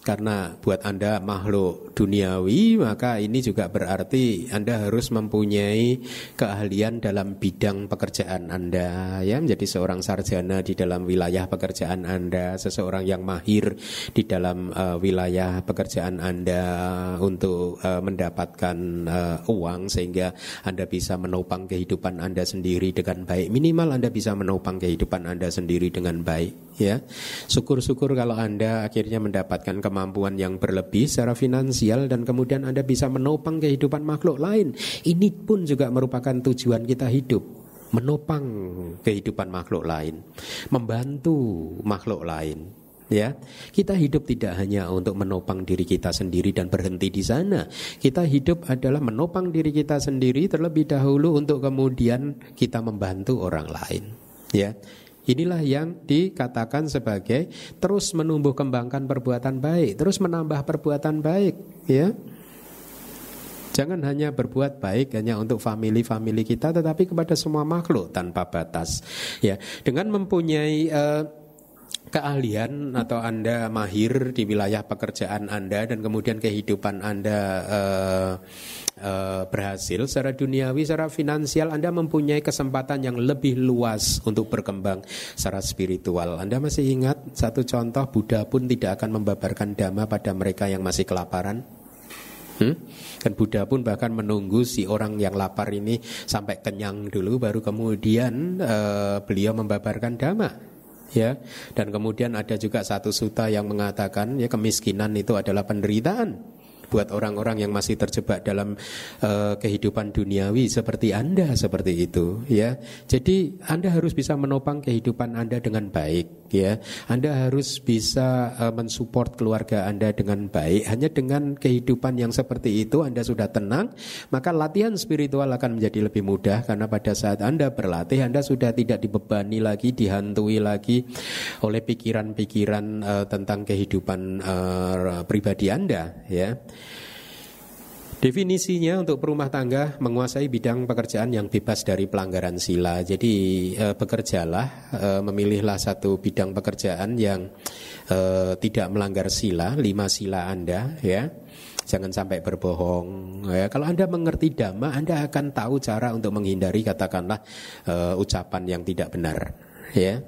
karena buat Anda makhluk duniawi maka ini juga berarti Anda harus mempunyai keahlian dalam bidang pekerjaan Anda ya. Menjadi seorang sarjana di dalam wilayah pekerjaan Anda seseorang yang mahir di dalam uh, wilayah pekerjaan Anda untuk uh, mendapatkan uh, uang sehingga Anda bisa menopang kehidupan Anda sendiri dengan baik minimal Anda bisa menopang kehidupan Anda sendiri dengan baik ya syukur-syukur kalau Anda akhirnya mendapatkan kemampuan yang berlebih secara finansial dan kemudian Anda bisa menopang kehidupan makhluk lain. Ini pun juga merupakan tujuan kita hidup menopang kehidupan makhluk lain, membantu makhluk lain. Ya, kita hidup tidak hanya untuk menopang diri kita sendiri dan berhenti di sana. Kita hidup adalah menopang diri kita sendiri terlebih dahulu untuk kemudian kita membantu orang lain. Ya, Inilah yang dikatakan sebagai terus menumbuh kembangkan perbuatan baik, terus menambah perbuatan baik, ya. Jangan hanya berbuat baik hanya untuk family-family kita tetapi kepada semua makhluk tanpa batas. Ya, dengan mempunyai uh, keahlian atau Anda mahir di wilayah pekerjaan Anda dan kemudian kehidupan Anda uh, uh, berhasil secara duniawi, secara finansial Anda mempunyai kesempatan yang lebih luas untuk berkembang secara spiritual. Anda masih ingat satu contoh Buddha pun tidak akan membabarkan dhamma pada mereka yang masih kelaparan? Hmm? Dan Buddha pun bahkan menunggu si orang yang lapar ini sampai kenyang dulu baru kemudian uh, beliau membabarkan dhamma ya dan kemudian ada juga satu suta yang mengatakan ya kemiskinan itu adalah penderitaan buat orang-orang yang masih terjebak dalam uh, kehidupan duniawi seperti Anda seperti itu ya. Jadi Anda harus bisa menopang kehidupan Anda dengan baik ya. Anda harus bisa uh, mensupport keluarga Anda dengan baik. Hanya dengan kehidupan yang seperti itu Anda sudah tenang, maka latihan spiritual akan menjadi lebih mudah karena pada saat Anda berlatih Anda sudah tidak dibebani lagi, dihantui lagi oleh pikiran-pikiran uh, tentang kehidupan uh, pribadi Anda ya. Definisinya untuk perumah tangga menguasai bidang pekerjaan yang bebas dari pelanggaran sila. Jadi e, bekerjalah, e, memilihlah satu bidang pekerjaan yang e, tidak melanggar sila, lima sila Anda, ya. Jangan sampai berbohong. Ya, kalau Anda mengerti dhamma, Anda akan tahu cara untuk menghindari katakanlah ucapan yang tidak benar, ya.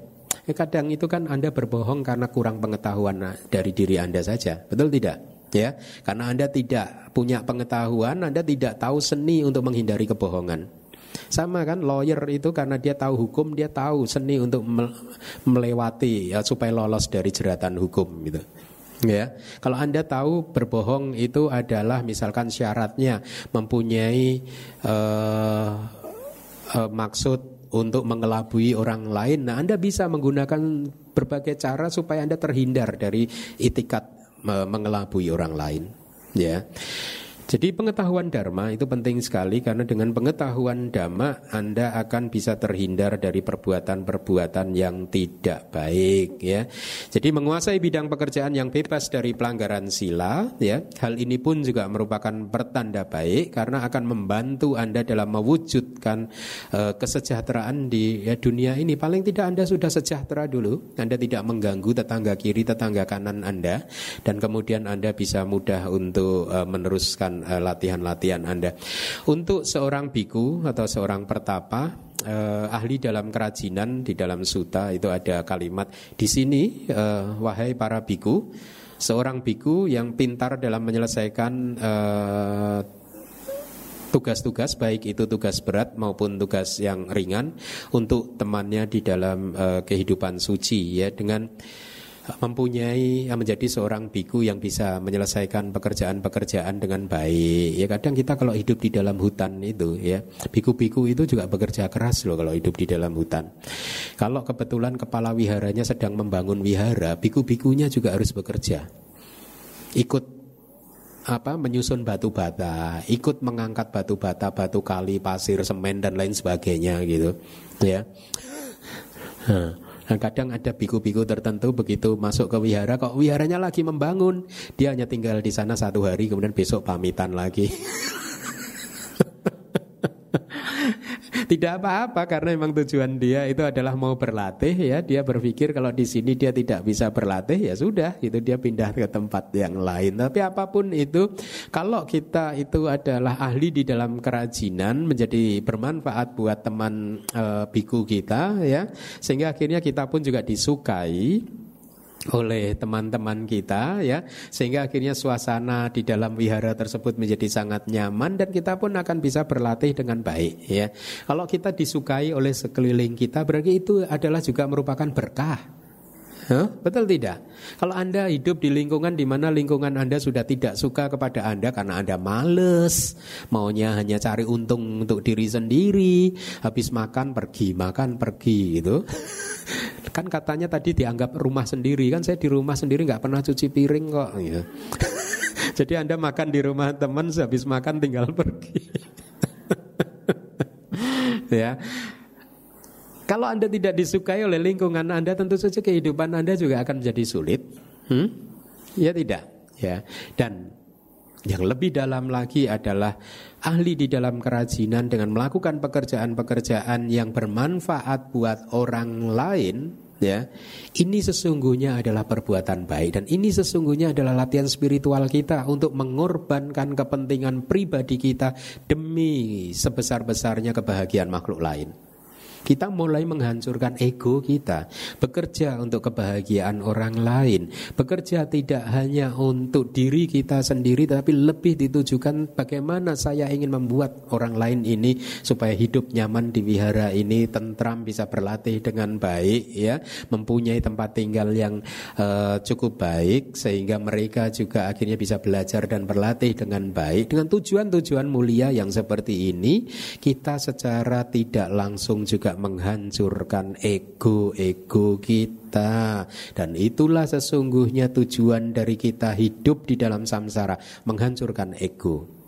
Kadang itu kan Anda berbohong karena kurang pengetahuan dari diri Anda saja, betul tidak? Ya karena anda tidak punya pengetahuan anda tidak tahu seni untuk menghindari kebohongan. Sama kan lawyer itu karena dia tahu hukum dia tahu seni untuk melewati ya, supaya lolos dari jeratan hukum gitu. Ya kalau anda tahu berbohong itu adalah misalkan syaratnya mempunyai uh, uh, maksud untuk mengelabui orang lain nah anda bisa menggunakan berbagai cara supaya anda terhindar dari itikat mengelabui orang lain ya jadi pengetahuan dharma itu penting sekali karena dengan pengetahuan dhamma Anda akan bisa terhindar dari perbuatan-perbuatan yang tidak baik ya. Jadi menguasai bidang pekerjaan yang bebas dari pelanggaran sila ya. Hal ini pun juga merupakan pertanda baik karena akan membantu Anda dalam mewujudkan uh, kesejahteraan di ya, dunia ini. Paling tidak Anda sudah sejahtera dulu. Anda tidak mengganggu tetangga kiri, tetangga kanan Anda dan kemudian Anda bisa mudah untuk uh, meneruskan melakukan uh, latihan-latihan Anda. Untuk seorang biku atau seorang pertapa uh, ahli dalam kerajinan di dalam suta itu ada kalimat di sini uh, wahai para biku seorang biku yang pintar dalam menyelesaikan uh, tugas-tugas baik itu tugas berat maupun tugas yang ringan untuk temannya di dalam uh, kehidupan suci ya dengan mempunyai menjadi seorang biku yang bisa menyelesaikan pekerjaan-pekerjaan dengan baik. Ya kadang kita kalau hidup di dalam hutan itu ya, biku-biku itu juga bekerja keras loh kalau hidup di dalam hutan. Kalau kebetulan kepala wiharanya sedang membangun wihara, biku-bikunya juga harus bekerja. Ikut apa menyusun batu bata, ikut mengangkat batu bata, batu kali, pasir, semen dan lain sebagainya gitu, ya. Nah, kadang ada biku-biku tertentu begitu masuk ke wihara, kok wiharanya lagi membangun, dia hanya tinggal di sana satu hari, kemudian besok pamitan lagi. Tidak apa-apa karena memang tujuan dia itu adalah mau berlatih ya. Dia berpikir kalau di sini dia tidak bisa berlatih ya sudah itu dia pindah ke tempat yang lain. Tapi apa pun itu kalau kita itu adalah ahli di dalam kerajinan menjadi bermanfaat buat teman e, biku kita ya sehingga akhirnya kita pun juga disukai oleh teman-teman kita ya. Sehingga akhirnya suasana di dalam wihara tersebut menjadi sangat nyaman dan kita pun akan bisa berlatih dengan baik ya. Kalau kita disukai oleh sekeliling kita berarti itu adalah juga merupakan berkah Huh? Betul tidak? Kalau Anda hidup di lingkungan di mana lingkungan Anda sudah tidak suka kepada Anda karena Anda males, maunya hanya cari untung untuk diri sendiri, habis makan pergi, makan pergi gitu. kan katanya tadi dianggap rumah sendiri, kan saya di rumah sendiri nggak pernah cuci piring kok. Ya. Jadi Anda makan di rumah teman, habis makan tinggal pergi. ya kalau Anda tidak disukai oleh lingkungan Anda, tentu saja kehidupan Anda juga akan menjadi sulit. Hmm? Ya tidak. Ya. Dan yang lebih dalam lagi adalah ahli di dalam kerajinan dengan melakukan pekerjaan-pekerjaan yang bermanfaat buat orang lain ya ini sesungguhnya adalah perbuatan baik dan ini sesungguhnya adalah latihan spiritual kita untuk mengorbankan kepentingan pribadi kita demi sebesar-besarnya kebahagiaan makhluk lain kita mulai menghancurkan ego kita, bekerja untuk kebahagiaan orang lain, bekerja tidak hanya untuk diri kita sendiri, tapi lebih ditujukan bagaimana saya ingin membuat orang lain ini supaya hidup nyaman di wihara ini, tentram, bisa berlatih dengan baik, ya, mempunyai tempat tinggal yang uh, cukup baik, sehingga mereka juga akhirnya bisa belajar dan berlatih dengan baik, dengan tujuan-tujuan mulia yang seperti ini, kita secara tidak langsung juga menghancurkan ego-ego kita dan itulah sesungguhnya tujuan dari kita hidup di dalam samsara menghancurkan ego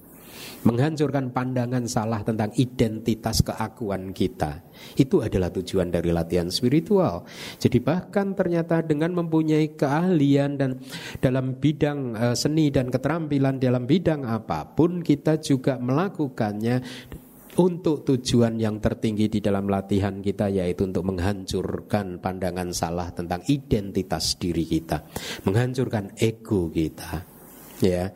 menghancurkan pandangan salah tentang identitas keakuan kita. Itu adalah tujuan dari latihan spiritual. Jadi bahkan ternyata dengan mempunyai keahlian dan dalam bidang uh, seni dan keterampilan dalam bidang apa pun kita juga melakukannya untuk tujuan yang tertinggi di dalam latihan kita yaitu untuk menghancurkan pandangan salah tentang identitas diri kita, menghancurkan ego kita. Ya.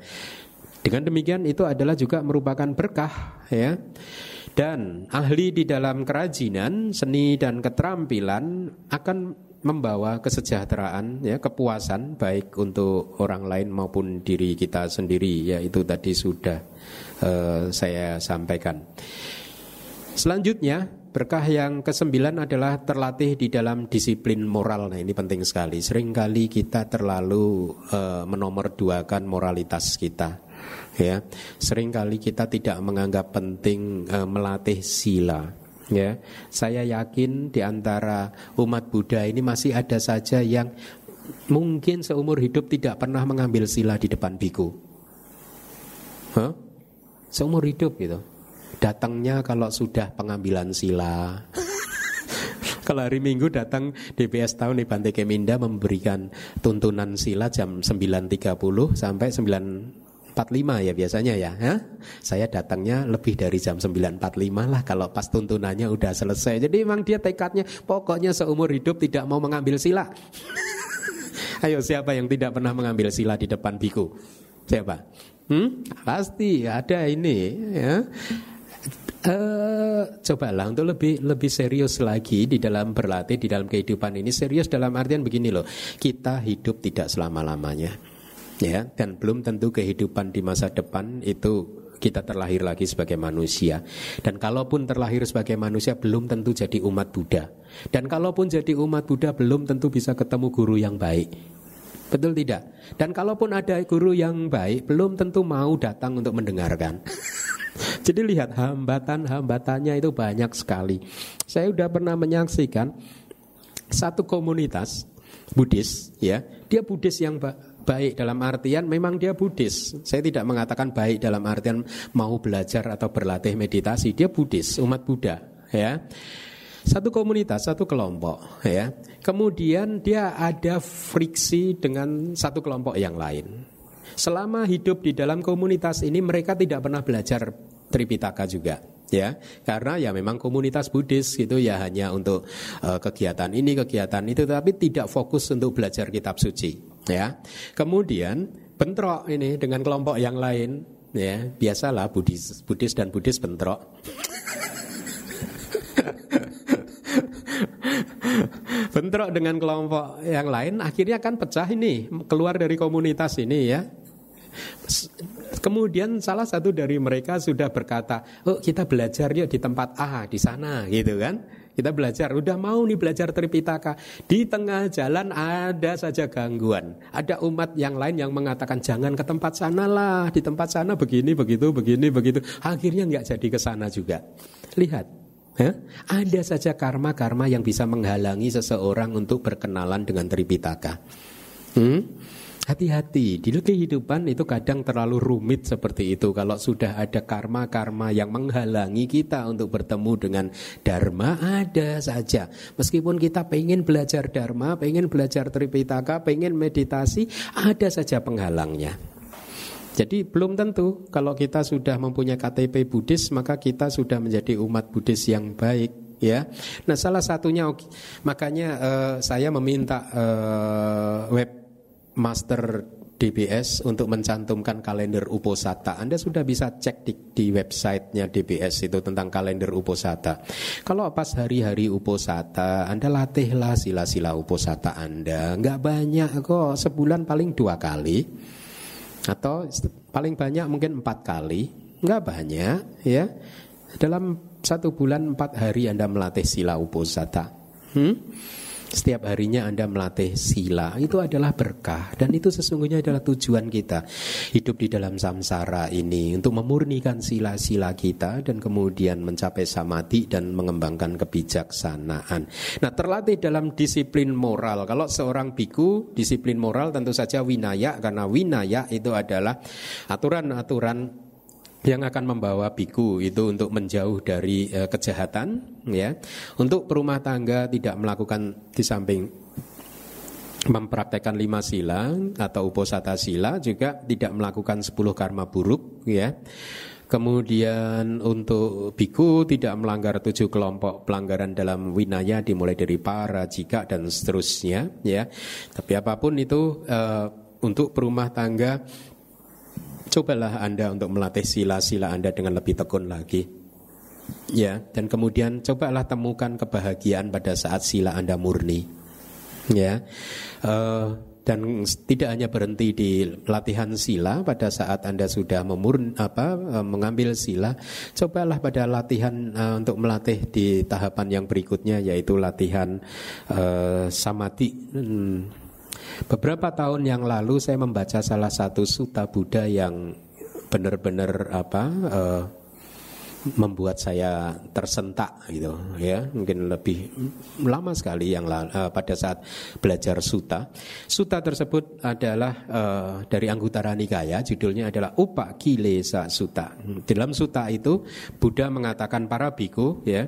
Dengan demikian itu adalah juga merupakan berkah ya. Dan ahli di dalam kerajinan, seni dan keterampilan akan membawa kesejahteraan ya kepuasan baik untuk orang lain maupun diri kita sendiri ya itu tadi sudah uh, saya sampaikan. Selanjutnya berkah yang kesembilan adalah terlatih di dalam disiplin moral. Nah ini penting sekali. Seringkali kita terlalu uh, menomorduakan moralitas kita. Ya, sering kali kita tidak menganggap penting uh, melatih sila. Ya, saya yakin di antara umat Buddha ini masih ada saja yang mungkin seumur hidup tidak pernah mengambil sila di depan biku. Huh? Seumur hidup gitu. Datangnya kalau sudah pengambilan sila. kalau hari Minggu datang DPS tahun di Bante Keminda memberikan tuntunan sila jam 9.30 sampai 9 9.45 ya biasanya ya. ya. Saya datangnya lebih dari jam 9.45 lah kalau pas tuntunannya udah selesai. Jadi memang dia tekadnya pokoknya seumur hidup tidak mau mengambil sila. Ayo siapa yang tidak pernah mengambil sila di depan biku? Siapa? Hmm? Pasti ada ini ya. Uh, cobalah untuk lebih lebih serius lagi di dalam berlatih di dalam kehidupan ini. Serius dalam artian begini loh kita hidup tidak selama lamanya ya. Dan belum tentu kehidupan di masa depan itu kita terlahir lagi sebagai manusia. Dan kalaupun terlahir sebagai manusia belum tentu jadi umat Buddha. Dan kalaupun jadi umat Buddha belum tentu bisa ketemu guru yang baik betul tidak dan kalaupun ada guru yang baik belum tentu mau datang untuk mendengarkan Jadi lihat hambatan-hambatannya itu banyak sekali. Saya sudah pernah menyaksikan satu komunitas Buddhis, ya, dia Buddhis yang baik dalam artian memang dia Buddhis. Saya tidak mengatakan baik dalam artian mau belajar atau berlatih meditasi. Dia Buddhis, umat Buddha, ya. Satu komunitas, satu kelompok, ya. Kemudian dia ada friksi dengan satu kelompok yang lain. Selama hidup di dalam komunitas ini mereka tidak pernah belajar Tripitaka juga ya karena ya memang komunitas Buddhis gitu ya hanya untuk uh, kegiatan ini kegiatan itu tapi tidak fokus untuk belajar kitab suci ya kemudian bentrok ini dengan kelompok yang lain ya biasalah Buddhis Buddhis dan Buddhis bentrok bentrok dengan kelompok yang lain akhirnya kan pecah ini keluar dari komunitas ini ya Kemudian salah satu dari mereka sudah berkata, "Oh, kita belajar yuk di tempat A di sana." gitu kan. Kita belajar, udah mau nih belajar Tripitaka. Di tengah jalan ada saja gangguan. Ada umat yang lain yang mengatakan jangan ke tempat sana lah, di tempat sana begini, begitu, begini, begitu. Akhirnya nggak jadi ke sana juga. Lihat, ya? ada saja karma-karma yang bisa menghalangi seseorang untuk berkenalan dengan Tripitaka. Hmm? Hati-hati, di kehidupan itu kadang terlalu rumit seperti itu. Kalau sudah ada karma-karma yang menghalangi kita untuk bertemu dengan Dharma, ada saja. Meskipun kita pengen belajar Dharma, pengen belajar Tripitaka, pengen meditasi, ada saja penghalangnya. Jadi belum tentu kalau kita sudah mempunyai KTP Buddhis maka kita sudah menjadi umat Buddhis yang baik ya. Nah salah satunya makanya uh, saya meminta uh, web master DBS untuk mencantumkan kalender Uposata. Anda sudah bisa cek di, di websitenya DBS itu tentang kalender Uposata. Kalau pas hari-hari Uposata, Anda latihlah sila-sila Uposata Anda. Nggak banyak kok, sebulan paling dua kali. Atau paling banyak mungkin empat kali. Nggak banyak ya. Dalam satu bulan empat hari Anda melatih sila Uposata. Hmm? Setiap harinya Anda melatih sila. Itu adalah berkah Dan itu sesungguhnya adalah tujuan kita Hidup di dalam samsara ini Untuk memurnikan sila-sila kita Dan kemudian mencapai samadhi Dan mengembangkan kebijaksanaan. Nah terlatih dalam disiplin moral. Kalau seorang biku Disiplin moral tentu saja winaya Karena winaya itu adalah Aturan-aturan yang akan membawa biku itu untuk menjauh dari e, kejahatan ya untuk perumah tangga tidak melakukan di samping mempraktekkan lima sila atau uposata sila juga tidak melakukan sepuluh karma buruk ya Kemudian untuk biku tidak melanggar tujuh kelompok pelanggaran dalam winaya dimulai dari para jika dan seterusnya ya. Tapi apa pun itu e, untuk perumah tangga Cobalah Anda untuk melatih sila-sila Anda dengan lebih tekun lagi. Ya, dan kemudian cobalah temukan kebahagiaan pada saat sila Anda murni. Ya. Uh, dan tidak hanya berhenti di latihan sila pada saat Anda sudah memurn apa uh, mengambil sila, cobalah pada latihan uh, untuk melatih di tahapan yang berikutnya yaitu latihan uh, samadhi. Hmm Beberapa tahun yang lalu saya membaca salah satu suta Buddha yang benar-benar apa uh, membuat saya tersentak gitu ya. Mungkin lebih lama sekali yang uh, pada saat belajar suta. Suta tersebut adalah uh, dari Anggutara Nikaya judulnya adalah Upa Kilesa Suta dalam suta itu Buddha mengatakan para biku ya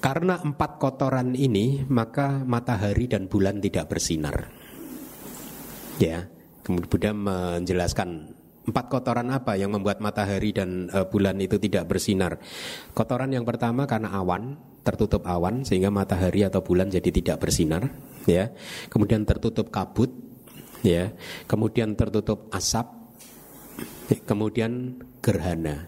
karena empat kotoran ini maka matahari dan bulan tidak bersinar Ya, kemudian Buddha menjelaskan empat kotoran apa yang membuat matahari dan uh, bulan itu tidak bersinar. Kotoran yang pertama karena awan, tertutup awan sehingga matahari atau bulan jadi tidak bersinar, ya. Kemudian tertutup kabut, ya. Kemudian tertutup asap, Kemudian gerhana.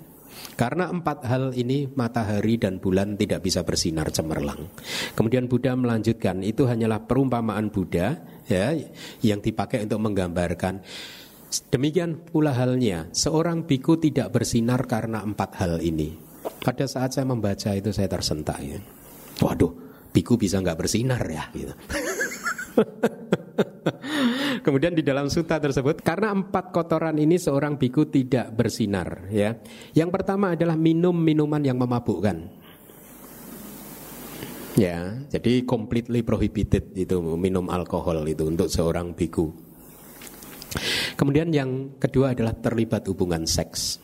Karena empat hal ini matahari dan bulan tidak bisa bersinar cemerlang. Kemudian Buddha melanjutkan itu hanyalah perumpamaan Buddha ya yang dipakai untuk menggambarkan demikian pula halnya seorang biku tidak bersinar karena empat hal ini. Pada saat saya membaca itu saya tersentak ya. Waduh, biku bisa nggak bersinar ya gitu. Kemudian di dalam suta tersebut karena empat kotoran ini seorang biku tidak bersinar ya. Yang pertama adalah minum minuman yang memabukkan. Ya, jadi completely prohibited itu minum alkohol itu untuk seorang biku. Kemudian yang kedua adalah terlibat hubungan seks.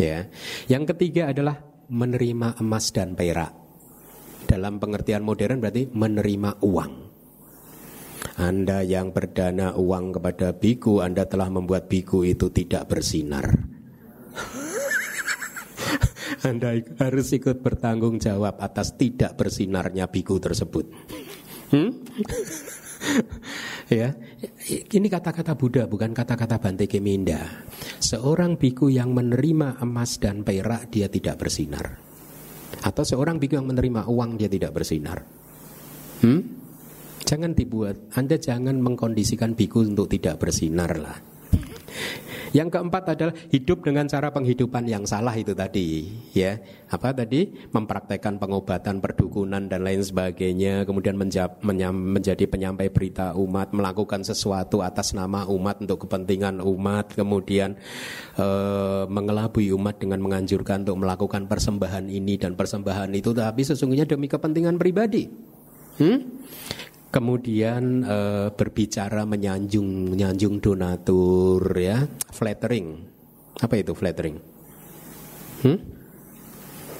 Ya. Yang ketiga adalah menerima emas dan perak. Dalam pengertian modern berarti menerima uang. Anda yang berdana uang kepada biku, Anda telah membuat biku itu tidak bersinar. Anda harus ikut bertanggung jawab atas tidak bersinarnya biku tersebut. Hmm? ya, ini kata-kata Buddha bukan kata-kata Bante Keminda. Seorang biku yang menerima emas dan perak dia tidak bersinar. Atau seorang biku yang menerima uang dia tidak bersinar. Jangan dibuat, Anda jangan mengkondisikan biku untuk tidak bersinar lah. Yang keempat adalah hidup dengan cara penghidupan yang salah itu tadi, ya. Apa tadi? Mempraktekkan pengobatan, perdukunan dan lain sebagainya, kemudian menjadi penyampai berita umat, melakukan sesuatu atas nama umat untuk kepentingan umat, kemudian e, mengelabui umat dengan menganjurkan untuk melakukan persembahan ini dan persembahan itu, tapi sesungguhnya demi kepentingan pribadi. Hmm? Kemudian e, berbicara menyanjung menyanjung donatur ya flattering. Apa itu flattering? Hmm?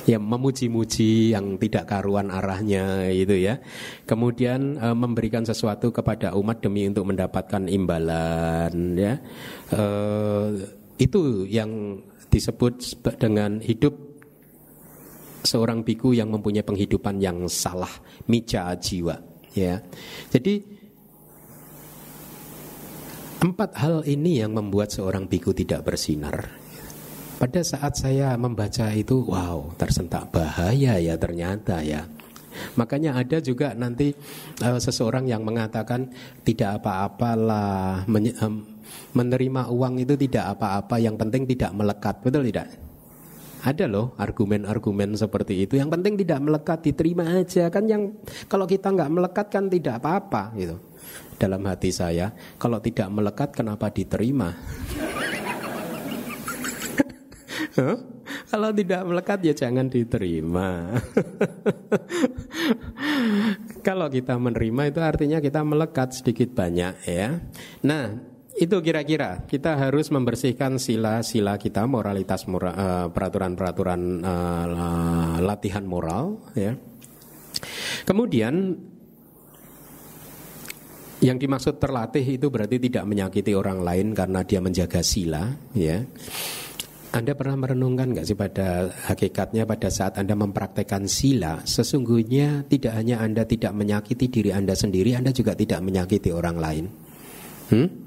ya memuji-muji yang tidak karuan arahnya itu ya. Kemudian e, memberikan sesuatu kepada umat demi untuk mendapatkan imbalan ya. E, itu yang disebut dengan hidup seorang biku yang mempunyai penghidupan yang salah mica jiwa Ya. Jadi empat hal ini yang membuat seorang biku tidak bersinar. Pada saat saya membaca itu, wow, tersentak bahaya ya ternyata ya. Makanya ada juga nanti uh, seseorang yang mengatakan tidak apa-apalah men menerima uang itu tidak apa-apa, yang penting tidak melekat, betul tidak? Ada loh argumen-argumen seperti itu. Yang penting tidak melekat, diterima aja. Kan yang kalau kita nggak melekat kan tidak apa-apa gitu. Dalam hati saya, kalau tidak melekat kenapa diterima? Kalau tidak melekat ya jangan diterima. Kalau kita menerima itu artinya kita melekat sedikit banyak ya. Nah, itu kira-kira kita harus membersihkan sila-sila kita, moralitas eh, peraturan-peraturan uh, latihan moral ya. Kemudian yang dimaksud terlatih itu berarti tidak menyakiti orang lain karena dia menjaga sila ya. Anda pernah merenungkan nggak sih pada hakikatnya pada saat Anda mempraktekkan sila Sesungguhnya tidak hanya Anda tidak menyakiti diri Anda sendiri Anda juga tidak menyakiti orang lain hmm?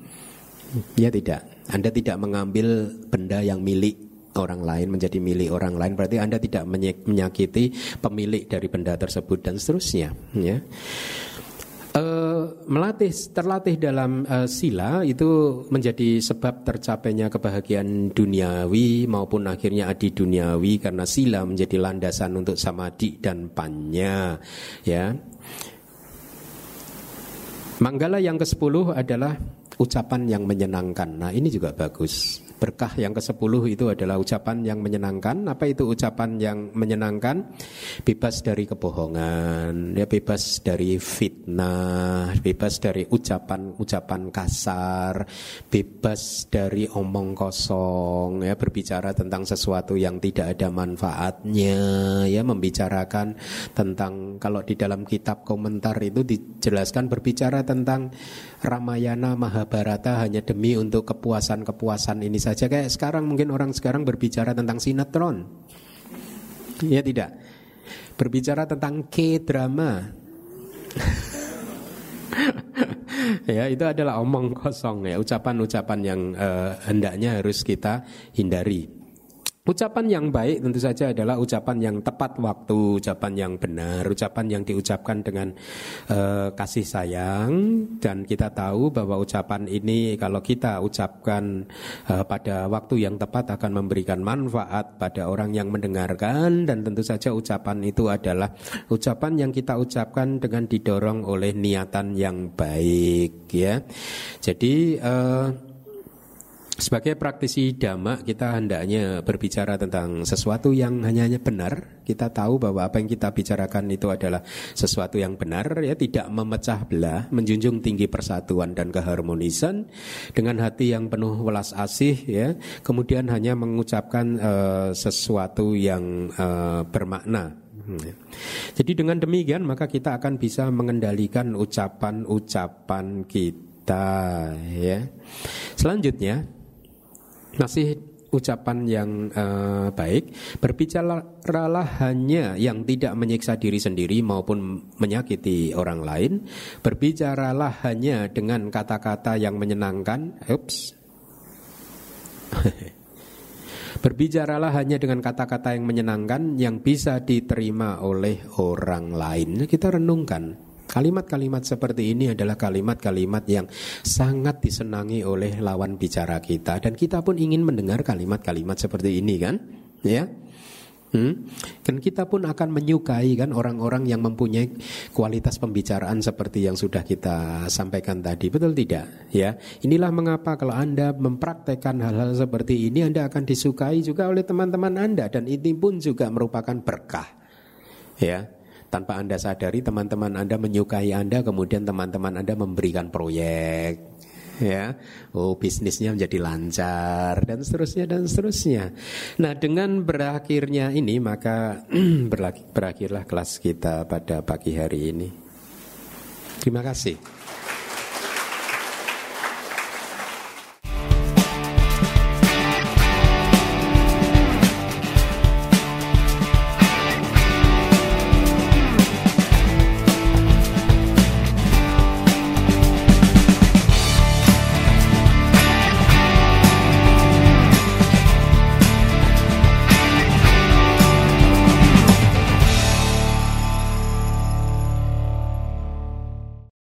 Ya tidak. Anda tidak mengambil benda yang milik orang lain menjadi milik orang lain berarti Anda tidak menyakiti pemilik dari benda tersebut dan seterusnya ya. Uh, melatih terlatih dalam uh, sila itu menjadi sebab tercapainya kebahagiaan duniawi maupun akhirnya adi duniawi karena sila menjadi landasan untuk samadhi dan panya ya Manggala yang ke-10 adalah ucapan yang menyenangkan. Nah, ini juga bagus. Berkah yang ke-10 itu adalah ucapan yang menyenangkan. Apa itu ucapan yang menyenangkan? Bebas dari kebohongan, ya bebas dari fitnah, bebas dari ucapan-ucapan kasar, bebas dari omong kosong, ya berbicara tentang sesuatu yang tidak ada manfaatnya, ya membicarakan tentang kalau di dalam kitab komentar itu dijelaskan berbicara tentang Ramayana Mahabharata hanya demi untuk kepuasan-kepuasan ini saja kayak sekarang mungkin orang sekarang berbicara tentang sinetron. Ya tidak. Berbicara tentang K-drama. ya itu adalah omong kosong ya ucapan-ucapan yang uh, hendaknya harus kita hindari Ucapan yang baik tentu saja adalah ucapan yang tepat waktu, ucapan yang benar, ucapan yang diucapkan dengan uh, kasih sayang dan kita tahu bahwa ucapan ini kalau kita ucapkan uh, pada waktu yang tepat akan memberikan manfaat pada orang yang mendengarkan dan tentu saja ucapan itu adalah ucapan yang kita ucapkan dengan didorong oleh niatan yang baik ya. Jadi uh, sebagai praktisi dhamma kita hendaknya berbicara tentang sesuatu yang hanya benar. Kita tahu bahwa apa yang kita bicarakan itu adalah sesuatu yang benar ya tidak memecah belah, menjunjung tinggi persatuan dan keharmonisan dengan hati yang penuh welas asih ya. Kemudian hanya mengucapkan uh, sesuatu yang uh, bermakna hmm, ya. jadi dengan demikian maka kita akan bisa mengendalikan ucapan-ucapan kita ya. Selanjutnya masih ucapan yang uh, baik. Berbicaralah hanya yang tidak menyiksa diri sendiri maupun menyakiti orang lain. Berbicaralah hanya dengan kata-kata yang menyenangkan. Ups. Berbicaralah hanya dengan kata-kata yang menyenangkan yang bisa diterima oleh orang lain. Kita renungkan Kalimat-kalimat seperti ini adalah kalimat-kalimat yang sangat disenangi oleh lawan bicara kita dan kita pun ingin mendengar kalimat-kalimat seperti ini kan? Ya. Hmm? Dan kita pun akan menyukai kan orang-orang yang mempunyai kualitas pembicaraan seperti yang sudah kita sampaikan tadi, betul tidak? Ya, inilah mengapa kalau anda mempraktekkan hal-hal seperti ini, anda akan disukai juga oleh teman-teman anda dan ini pun juga merupakan berkah. Ya, tanpa Anda sadari teman-teman Anda menyukai Anda kemudian teman-teman Anda memberikan proyek ya. Oh bisnisnya menjadi lancar dan seterusnya dan seterusnya. Nah dengan berakhirnya ini maka berakhirlah kelas kita pada pagi hari ini. Terima kasih